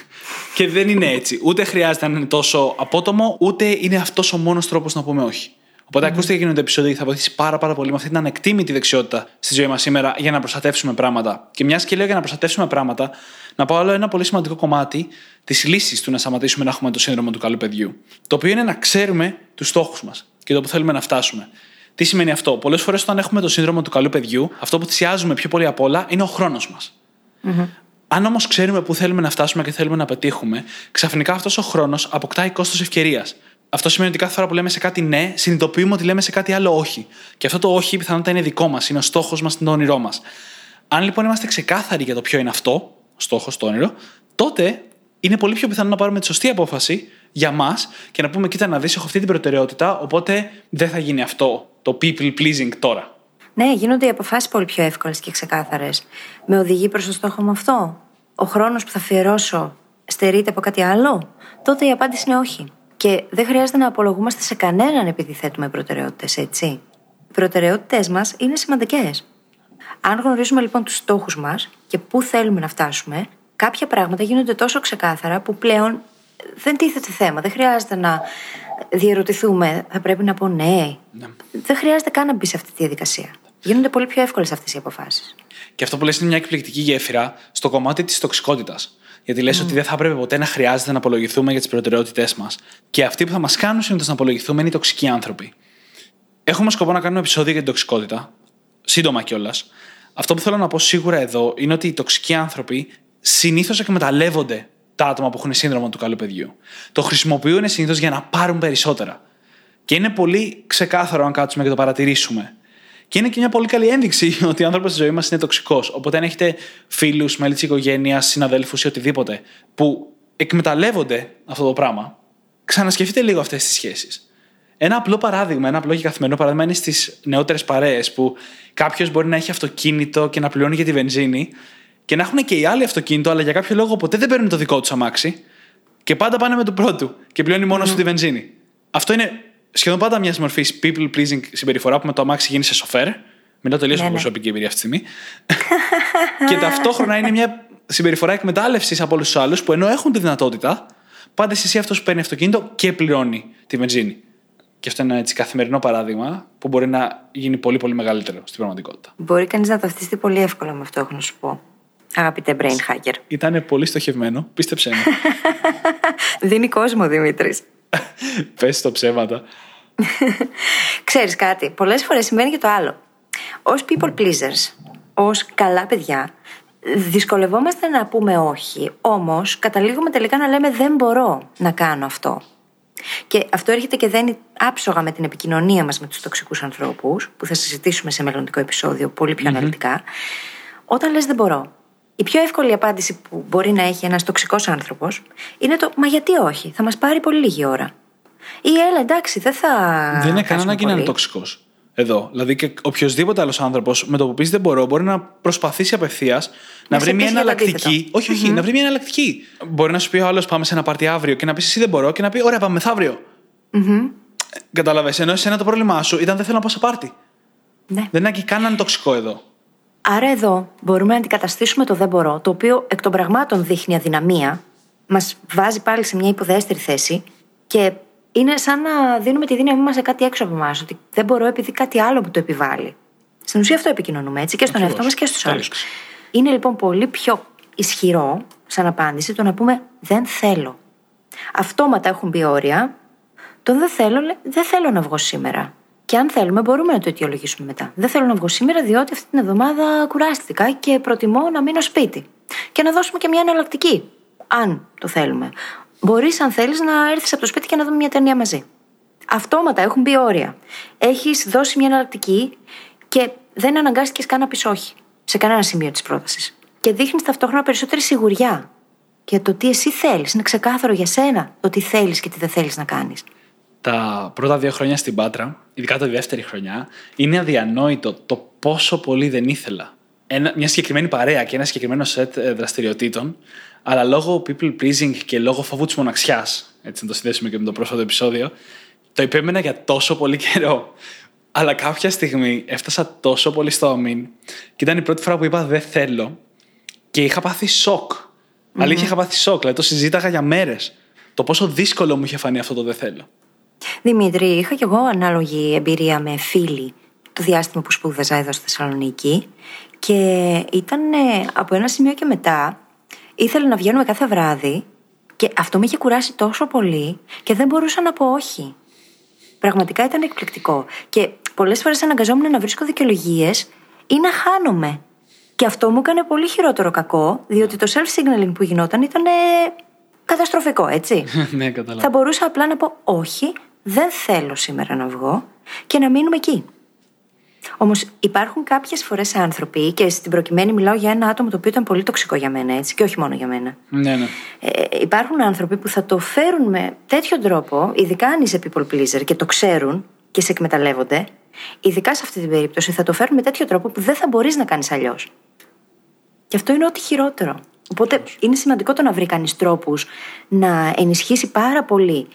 και δεν είναι έτσι. Ούτε χρειάζεται να είναι τόσο απότομο, ούτε είναι αυτός ο μόνος τρόπος να πούμε όχι. Οπότε, mm. ακούστε εκείνο το επεισόδιο και θα βοηθήσει πάρα, πάρα πολύ με αυτή την ανεκτήμητη δεξιότητα στη ζωή μας σήμερα για να προστατεύσουμε πράγματα. Και μιας και λέω για να προστατεύσουμε πράγματα, να πω άλλο ένα πολύ σημαντικό κομμάτι της λύσης του να σταματήσουμε να έχουμε το σύνδρομο του καλού παιδιού. Το οποίο είναι να ξέρουμε τους στόχους μας και το που θέλουμε να φτάσουμε. Τι σημαίνει αυτό; Πολλές φορές όταν έχουμε το σύνδρομο του καλού παιδιού, αυτό που θυσιάζουμε πιο πολύ απ' όλα είναι ο χρόνος μας. Mm-hmm. Αν όμως ξέρουμε πού θέλουμε να φτάσουμε και θέλουμε να πετύχουμε, ξαφνικά αυτός ο χρόνος αποκτάει κόστος ευκαιρίας. Αυτό σημαίνει ότι κάθε φορά που λέμε σε κάτι ναι, συνειδητοποιούμε ότι λέμε σε κάτι άλλο όχι. Και αυτό το όχι πιθανότητα είναι δικό μας, είναι ο στόχος μας, είναι το όνειρό μας. Αν λοιπόν είμαστε ξεκάθαροι για το ποιο είναι αυτό, στόχος, το όνειρο, τότε είναι πολύ πιο πιθανό να πάρουμε τη σωστή απόφαση για μας και να πούμε: Κοίτα, να δεις, έχω αυτή την προτεραιότητα, οπότε δεν θα γίνει αυτό το people pleasing τώρα. Ναι, γίνονται οι αποφάσεις πολύ πιο εύκολες και ξεκάθαρες. Με οδηγεί προς το στόχο μου αυτό; Ο χρόνος που θα αφιερώσω στερείται από κάτι άλλο; Τότε η απάντηση είναι όχι. Και δεν χρειάζεται να απολογούμαστε σε κανέναν επειδή θέτουμε προτεραιότητες, έτσι. Οι προτεραιότητέ μας είναι σημαντικές. Αν γνωρίζουμε λοιπόν τους στόχους μας και πού θέλουμε να φτάσουμε, κάποια πράγματα γίνονται τόσο ξεκάθαρα που πλέον δεν τίθεται θέμα. Δεν χρειάζεται να διαρωτηθούμε, θα πρέπει να πω ναι. ναι. Δεν χρειάζεται καν να μπει σε αυτή τη διαδικασία. Γίνονται πολύ πιο εύκολες αυτές οι αποφάσεις. Και αυτό που λες είναι μια εκπληκτική γέφυρα στο κομμάτι της τοξικότητας. Γιατί λες ότι δεν θα πρέπει ποτέ να χρειάζεται να απολογηθούμε για τις προτεραιότητές μας. Και αυτοί που θα μας κάνουν συνήθως να απολογηθούμε είναι οι τοξικοί άνθρωποι. Έχουμε σκοπό να κάνουμε επεισόδιο για την τοξικότητα. Σύντομα κιόλας. Αυτό που θέλω να πω σίγουρα εδώ είναι ότι οι τοξικοί άνθρωποι συνήθως εκμεταλλεύονται τα άτομα που έχουν σύνδρομο του καλού παιδιού. Το χρησιμοποιούν συνήθως για να πάρουν περισσότερα. Και είναι πολύ ξεκάθαρο αν κάτσουμε και το παρατηρήσουμε. Και είναι και μια πολύ καλή ένδειξη ότι ο άνθρωπος στη ζωή μας είναι τοξικός. Οπότε, αν έχετε φίλους, μέλη της οικογένειας, συναδέλφους ή οτιδήποτε που εκμεταλλεύονται αυτό το πράγμα, ξανασκεφτείτε λίγο αυτές τις σχέσεις. Ένα απλό παράδειγμα, ένα απλό και καθημερινό παράδειγμα είναι στις νεότερες παρέες που κάποιος μπορεί να έχει αυτοκίνητο και να πληρώνει για τη βενζίνη και να έχουν και οι άλλοι αυτοκίνητο, αλλά για κάποιο λόγο ποτέ δεν παίρνουν το δικό τους αμάξι και πάντα πάνε με το πρώτο και πληρώνει μόνος mm. τη βενζίνη. Αυτό είναι σχεδόν πάντα μιας μορφής people pleasing συμπεριφορά που με το αμάξι γίνει σε σοφέρ. Μετά τελείω ναι, ναι. προσωπική εμπειρία αυτή τη στιγμή. και ταυτόχρονα είναι μια συμπεριφορά εκμετάλλευσης από όλους τους άλλους που ενώ έχουν τη δυνατότητα, πάντα εσύ αυτός που παίρνει αυτοκίνητο και πληρώνει τη βενζίνη. Και αυτό είναι ένα έτσι καθημερινό παράδειγμα που μπορεί να γίνει πολύ πολύ μεγαλύτερο στην πραγματικότητα. Μπορεί κανείς να ταυτιστεί πολύ εύκολα με αυτό, έχω να σου πω. Αγαπητέ brain hacker. Ήταν πολύ στοχευμένο, πίστεψέ με. Δίνει κόσμο, Δημήτρης. Πες το ψέματα. Ξέρεις κάτι, πολλές φορές συμβαίνει και το άλλο. Ω people pleasers, ως καλά παιδιά, δυσκολευόμαστε να πούμε όχι. Όμως, καταλήγουμε τελικά να λέμε δεν μπορώ να κάνω αυτό. Και αυτό έρχεται και δένει άψογα με την επικοινωνία μας με τους τοξικούς ανθρώπους, που θα συζητήσουμε σε μελλοντικό επεισόδιο πολύ πιο αναλυτικά. Όταν λες δεν μπορώ, η πιο εύκολη απάντηση που μπορεί να έχει ένας τοξικός άνθρωπος είναι το Μα γιατί όχι, θα μας πάρει πολύ λίγη ώρα. Ή έλα, εντάξει, δεν θα. Δεν είναι κανένα ανάγκη να είναι τοξικός. Εδώ. Δηλαδή και οποιοδήποτε άλλος άνθρωπος με το που πεις δεν μπορώ, μπορεί να προσπαθήσει απευθείας να, βρει μια εναλλακτική. Όχι, όχι, να βρει μια εναλλακτική. Μπορεί να σου πει ο άλλος πάμε σε ένα πάρτι αύριο και να πεις εσύ δεν μπορώ και να πει ωραία, πάμε μεθαύριο. Mm-hmm. Κατάλαβες. Ενώ εσένα το πρόβλημά σου ήταν δεν θέλω να πάω σε πάρτι. Ναι. Δεν είναι κανέναν τοξικό εδώ. Άρα εδώ μπορούμε να αντικαταστήσουμε το δεν μπορώ, το οποίο εκ των πραγμάτων δείχνει αδυναμία, μας βάζει πάλι σε μια υποδέστερη θέση και είναι σαν να δίνουμε τη δύναμή μας σε κάτι έξω από εμάς. Ότι δεν μπορώ επειδή κάτι άλλο μου το επιβάλλει. Στην ουσία αυτό επικοινωνούμε έτσι και στον εαυτό μας και στους άλλους. Είναι λοιπόν πολύ πιο ισχυρό σαν απάντηση το να πούμε δεν θέλω. Αυτόματα έχουν μπει όρια, Το δεν θέλω, λέει, δεν θέλω να βγω σήμερα. Και αν θέλουμε, μπορούμε να το αιτιολογήσουμε μετά. Δεν θέλω να βγω σήμερα, διότι αυτή την εβδομάδα κουράστηκα και προτιμώ να μείνω σπίτι. Και να δώσουμε και μια εναλλακτική. Αν το θέλουμε. Μπορείς, αν θέλεις, να έρθεις από το σπίτι και να δούμε μια ταινία μαζί. Αυτόματα έχουν μπει όρια. Έχεις δώσει μια εναλλακτική και δεν αναγκάστηκες καν να πεις όχι σε κανένα σημείο της πρότασης. Και δείχνεις ταυτόχρονα περισσότερη σιγουριά για το τι εσύ θέλεις. Είναι ξεκάθαρο για σένα το τι θέλεις και τι δεν θέλεις να κάνεις. Τα πρώτα δύο χρόνια στην Πάτρα, ειδικά τη δεύτερη χρονιά, είναι αδιανόητο το πόσο πολύ δεν ήθελα. Ένα, μια συγκεκριμένη παρέα και ένα συγκεκριμένο σετ ε, δραστηριοτήτων, αλλά λόγω people pleasing και λόγω φόβου της μοναξιάς, έτσι να το συνδέσουμε και με το πρόσφατο επεισόδιο, το υπέμενα για τόσο πολύ καιρό. Αλλά κάποια στιγμή έφτασα τόσο πολύ στο αμήν και ήταν η πρώτη φορά που είπα δεν θέλω και είχα πάθει σοκ. Mm-hmm. Αλήθεια είχα πάθει σοκ, δηλαδή το συζήταγα για μέρες. Το πόσο δύσκολο μου είχε φανεί αυτό το δεν θέλω. Δημήτρη, είχα κι εγώ ανάλογη εμπειρία με φίλη το διάστημα που σπούδαζα εδώ στη Θεσσαλονίκη και ήταν από ένα σημείο και μετά ήθελα να βγαίνουμε κάθε βράδυ και αυτό με είχε κουράσει τόσο πολύ και δεν μπορούσα να πω όχι. Πραγματικά ήταν εκπληκτικό. Και πολλές φορές αναγκαζόμουν να βρίσκω δικαιολογίες ή να χάνομαι. Και αυτό μου έκανε πολύ χειρότερο κακό, διότι το self-signaling που γινόταν ήταν καταστροφικό, έτσι. ναι, καταλάβω. Θα μπορούσα απλά να πω όχι, δεν θέλω σήμερα να βγω και να μείνουμε εκεί. Όμως υπάρχουν κάποιες φορές άνθρωποι, και στην προκειμένη μιλάω για ένα άτομο το οποίο ήταν πολύ τοξικό για μένα, έτσι, και όχι μόνο για μένα. Ναι, ναι. Ε, υπάρχουν άνθρωποι που θα το φέρουν με τέτοιο τρόπο, ειδικά αν είσαι people pleaser και το ξέρουν και σε εκμεταλλεύονται, ειδικά σε αυτή την περίπτωση θα το φέρουν με τέτοιο τρόπο που δεν θα μπορείς να κάνεις αλλιώς. Και αυτό είναι ό,τι χειρότερο. Οπότε είναι σημαντικό το να βρει κανείς τρόπους να ενισχύσει πάρα πολύ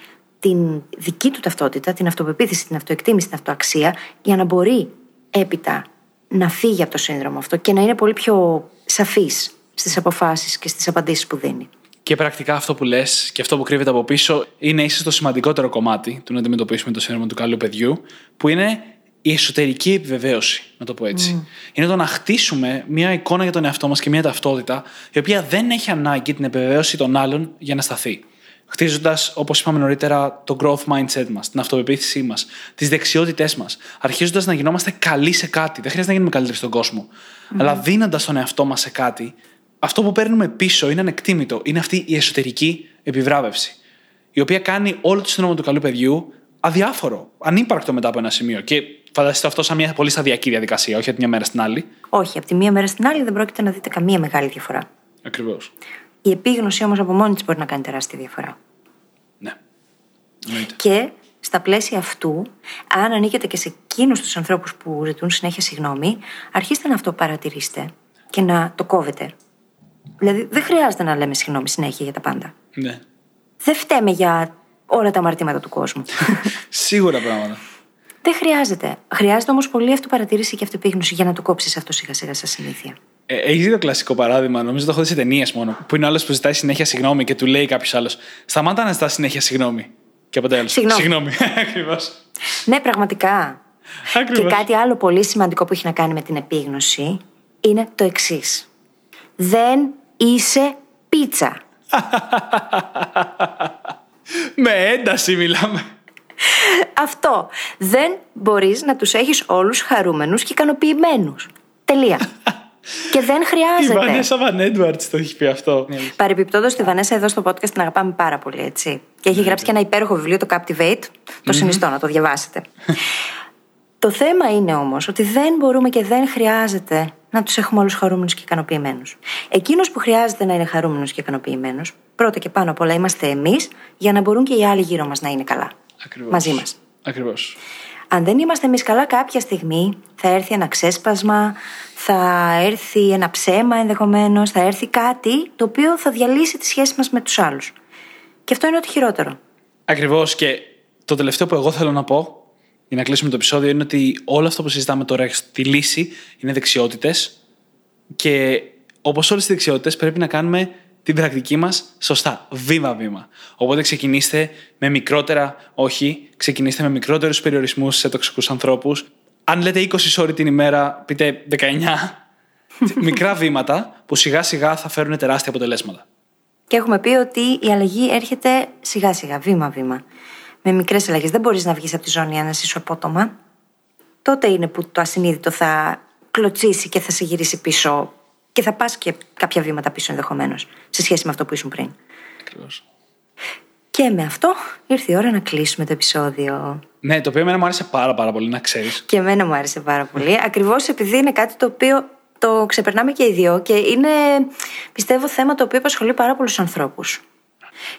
την δική του ταυτότητα, την αυτοπεποίθηση, την αυτοεκτίμηση, την αυτοαξία, για να μπορεί έπειτα να φύγει από το σύνδρομο αυτό και να είναι πολύ πιο σαφής στις αποφάσεις και στις απαντήσεις που δίνει. Και πρακτικά αυτό που λες και αυτό που κρύβεται από πίσω είναι ίσως το σημαντικότερο κομμάτι του να αντιμετωπίσουμε το σύνδρομο του καλού παιδιού, που είναι η εσωτερική επιβεβαίωση, να το πω έτσι. Είναι το να χτίσουμε μια εικόνα για τον εαυτό μας και μια ταυτότητα, η οποία δεν έχει ανάγκη την επιβεβαίωση των άλλων για να σταθεί χτίζοντας, όπως είπαμε νωρίτερα, το growth mindset μας, την αυτοπεποίθησή μας, τις δεξιότητές μας, αρχίζοντας να γινόμαστε καλοί σε κάτι. Δεν χρειάζεται να γίνουμε καλύτεροι στον κόσμο. Αλλά δίνοντας τον εαυτό μας σε κάτι, αυτό που παίρνουμε πίσω είναι ανεκτήμητο. Είναι αυτή η εσωτερική επιβράβευση. Η οποία κάνει όλο το σύνολο του καλού παιδιού αδιάφορο, ανύπαρκτο μετά από ένα σημείο. Και φανταστείτε αυτό σαν μια πολύ σταδιακή διαδικασία, όχι από τη μια μέρα στην άλλη. Όχι, από τη μία μέρα στην άλλη δεν πρόκειται να δείτε καμία μεγάλη διαφορά. Ακριβώς. Η επίγνωση όμως από μόνη της μπορεί να κάνει τεράστια διαφορά. Ναι. Και στα πλαίσια αυτού, αν ανήκετε και σε εκείνους τους ανθρώπους που ζητούν συνέχεια συγγνώμη, αρχίστε να αυτοπαρατηρήσετε και να το κόβετε. Δηλαδή, δεν χρειάζεται να λέμε συγγνώμη συνέχεια για τα πάντα. Ναι. Δεν φταίμε για όλα τα αμαρτήματα του κόσμου. Σίγουρα πράγματα. δεν χρειάζεται. Χρειάζεται όμως πολύ αυτοπαρατήρηση και αυτοπίγνωση για να το κόψεις αυτό σιγά σιγά σαν συνήθεια. Ε, Έχεις δει το κλασικό παράδειγμα, νομίζω το έχω δει σε ταινίες μόνο. Που είναι ο άλλος που ζητάει συνέχεια συγγνώμη και του λέει κάποιος άλλος: Σταμάτα να ζητάς συνέχεια συγγνώμη. Και από τέλος. Συγγνώμη. Συγγνώμη. Ακριβώς. Ναι, πραγματικά. Και Ακριβώς. κάτι άλλο πολύ σημαντικό που έχει να κάνει με την επίγνωση είναι το εξής. Δεν είσαι πίτσα. Με ένταση μιλάμε. Αυτό. Δεν μπορείς να τους έχεις όλους χαρούμενους και ικανοποιημένους. Τελεία. και δεν Η χρειάζεται. Βανέσα Βαν Έντουαρτ το έχει πει αυτό. Παρεμπιπτόντως, τη Βανέσα εδώ στο podcast την αγαπάμε πάρα πολύ, έτσι. Και έχει γράψει και ένα υπέροχο βιβλίο, το Captivate. Το συνιστώ να το διαβάσετε. το θέμα είναι όμως ότι δεν μπορούμε και δεν χρειάζεται να τους έχουμε όλους χαρούμενους και ικανοποιημένους. Εκείνος που χρειάζεται να είναι χαρούμενος και ικανοποιημένος, πρώτα και πάνω απ' όλα είμαστε εμείς, για να μπορούν και οι άλλοι γύρω μας να είναι καλά. Ακριβώς. Μαζί μας. Ακριβώς. Αν δεν είμαστε εμείς καλά, κάποια στιγμή θα έρθει ένα ξέσπασμα, θα έρθει ένα ψέμα ενδεχομένως, θα έρθει κάτι το οποίο θα διαλύσει τη σχέση μας με τους άλλους. Και αυτό είναι ό,τι χειρότερο. Ακριβώς. Και το τελευταίο που εγώ θέλω να πω για να κλείσουμε το επεισόδιο είναι ότι όλο αυτό που συζητάμε τώρα στη λύση είναι δεξιότητες. Και όπως όλες τι δεξιότητες, πρέπει να κάνουμε την πρακτική μας σωστά, βήμα-βήμα. Οπότε ξεκινήστε με μικρότερα, όχι, ξεκινήστε με μικρότερους περιορισμούς σε τοξικούς ανθρώπους. Αν λέτε 20 ώρε την ημέρα, πείτε 19. Μικρά βήματα που σιγά σιγά θα φέρουν τεράστια αποτελέσματα. Και έχουμε πει ότι η αλλαγή έρχεται σιγά σιγά, βήμα-βήμα. με μικρές αλλαγές, δεν μπορείς να βγεις από τη ζώνη αν είσαι απότομα, τότε είναι που το ασυνείδητο θα κλωτσίσει και θα σε γυρίσει πίσω και θα πας και κάποια βήματα πίσω ενδεχομένως σε σχέση με αυτό που ήσουν πριν. Ακριβώς. Και με αυτό ήρθε η ώρα να κλείσουμε το επεισόδιο. Ναι, το οποίο εμένα μου άρεσε πάρα πάρα πολύ να ξέρεις. Και εμένα μου άρεσε πάρα πολύ. Ακριβώς επειδή είναι κάτι το οποίο το ξεπερνάμε και οι δύο και είναι, πιστεύω, θέμα το οποίο απασχολεί πάρα πολλούς ανθρώπους.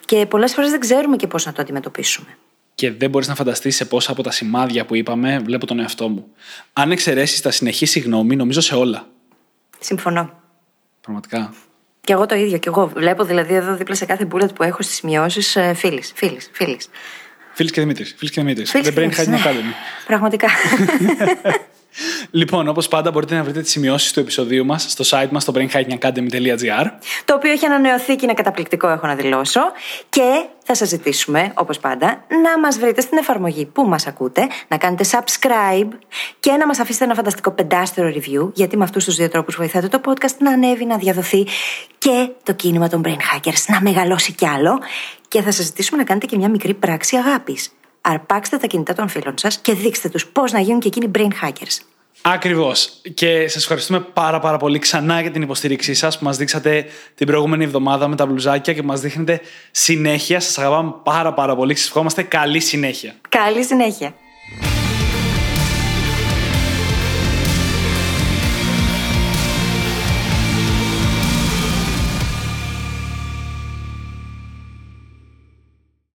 Και πολλές φορές δεν ξέρουμε και πώς να το αντιμετωπίσουμε. Και δεν μπορείς να φανταστείς σε πόσα από τα σημάδια που είπαμε βλέπω τον εαυτό μου. Αν εξαιρέσεις τα συνεχή συγγνώμη, νομίζω σε όλα. Συμφωνώ. Πραγματικά. Και εγώ το ίδιο. Και εγώ βλέπω δηλαδή εδώ δίπλα σε κάθε bullet που έχω στις σημειώσεις φίλης, φίλης, φίλης. Φίλης και Δημήτρης. Φίλης και Δημήτρης. The Brain Hacking ναι. Academy. Πραγματικά. Λοιπόν, όπως πάντα, μπορείτε να βρείτε τις σημειώσεις του επεισοδίου μας στο site μας στο brainhackingacademy.gr. το οποίο έχει ανανεωθεί και είναι καταπληκτικό, έχω να δηλώσω. Και θα σας ζητήσουμε, όπως πάντα, να μας βρείτε στην εφαρμογή που μας ακούτε, να κάνετε subscribe και να μας αφήσετε ένα φανταστικό πεντάστερο review, γιατί με αυτούς τους δύο τρόπους βοηθάτε το podcast να ανέβει, να διαδοθεί και το κίνημα των Brain Hackers να μεγαλώσει κι άλλο. Και θα σας ζητήσουμε να κάνετε και μια μικρή πράξη αγάπης. Αρπάξτε τα κινητά των φίλων σας και δείξτε τους πώς να γίνουν και εκείνοι brain hackers. Ακριβώς. Και σας ευχαριστούμε πάρα πάρα πολύ ξανά για την υποστήριξή σας που μας δείξατε την προηγούμενη εβδομάδα με τα μπλουζάκια και μας δείχνετε συνέχεια. Σας αγαπάμε πάρα πάρα πολύ και σας ευχόμαστε καλή συνέχεια. Καλή συνέχεια.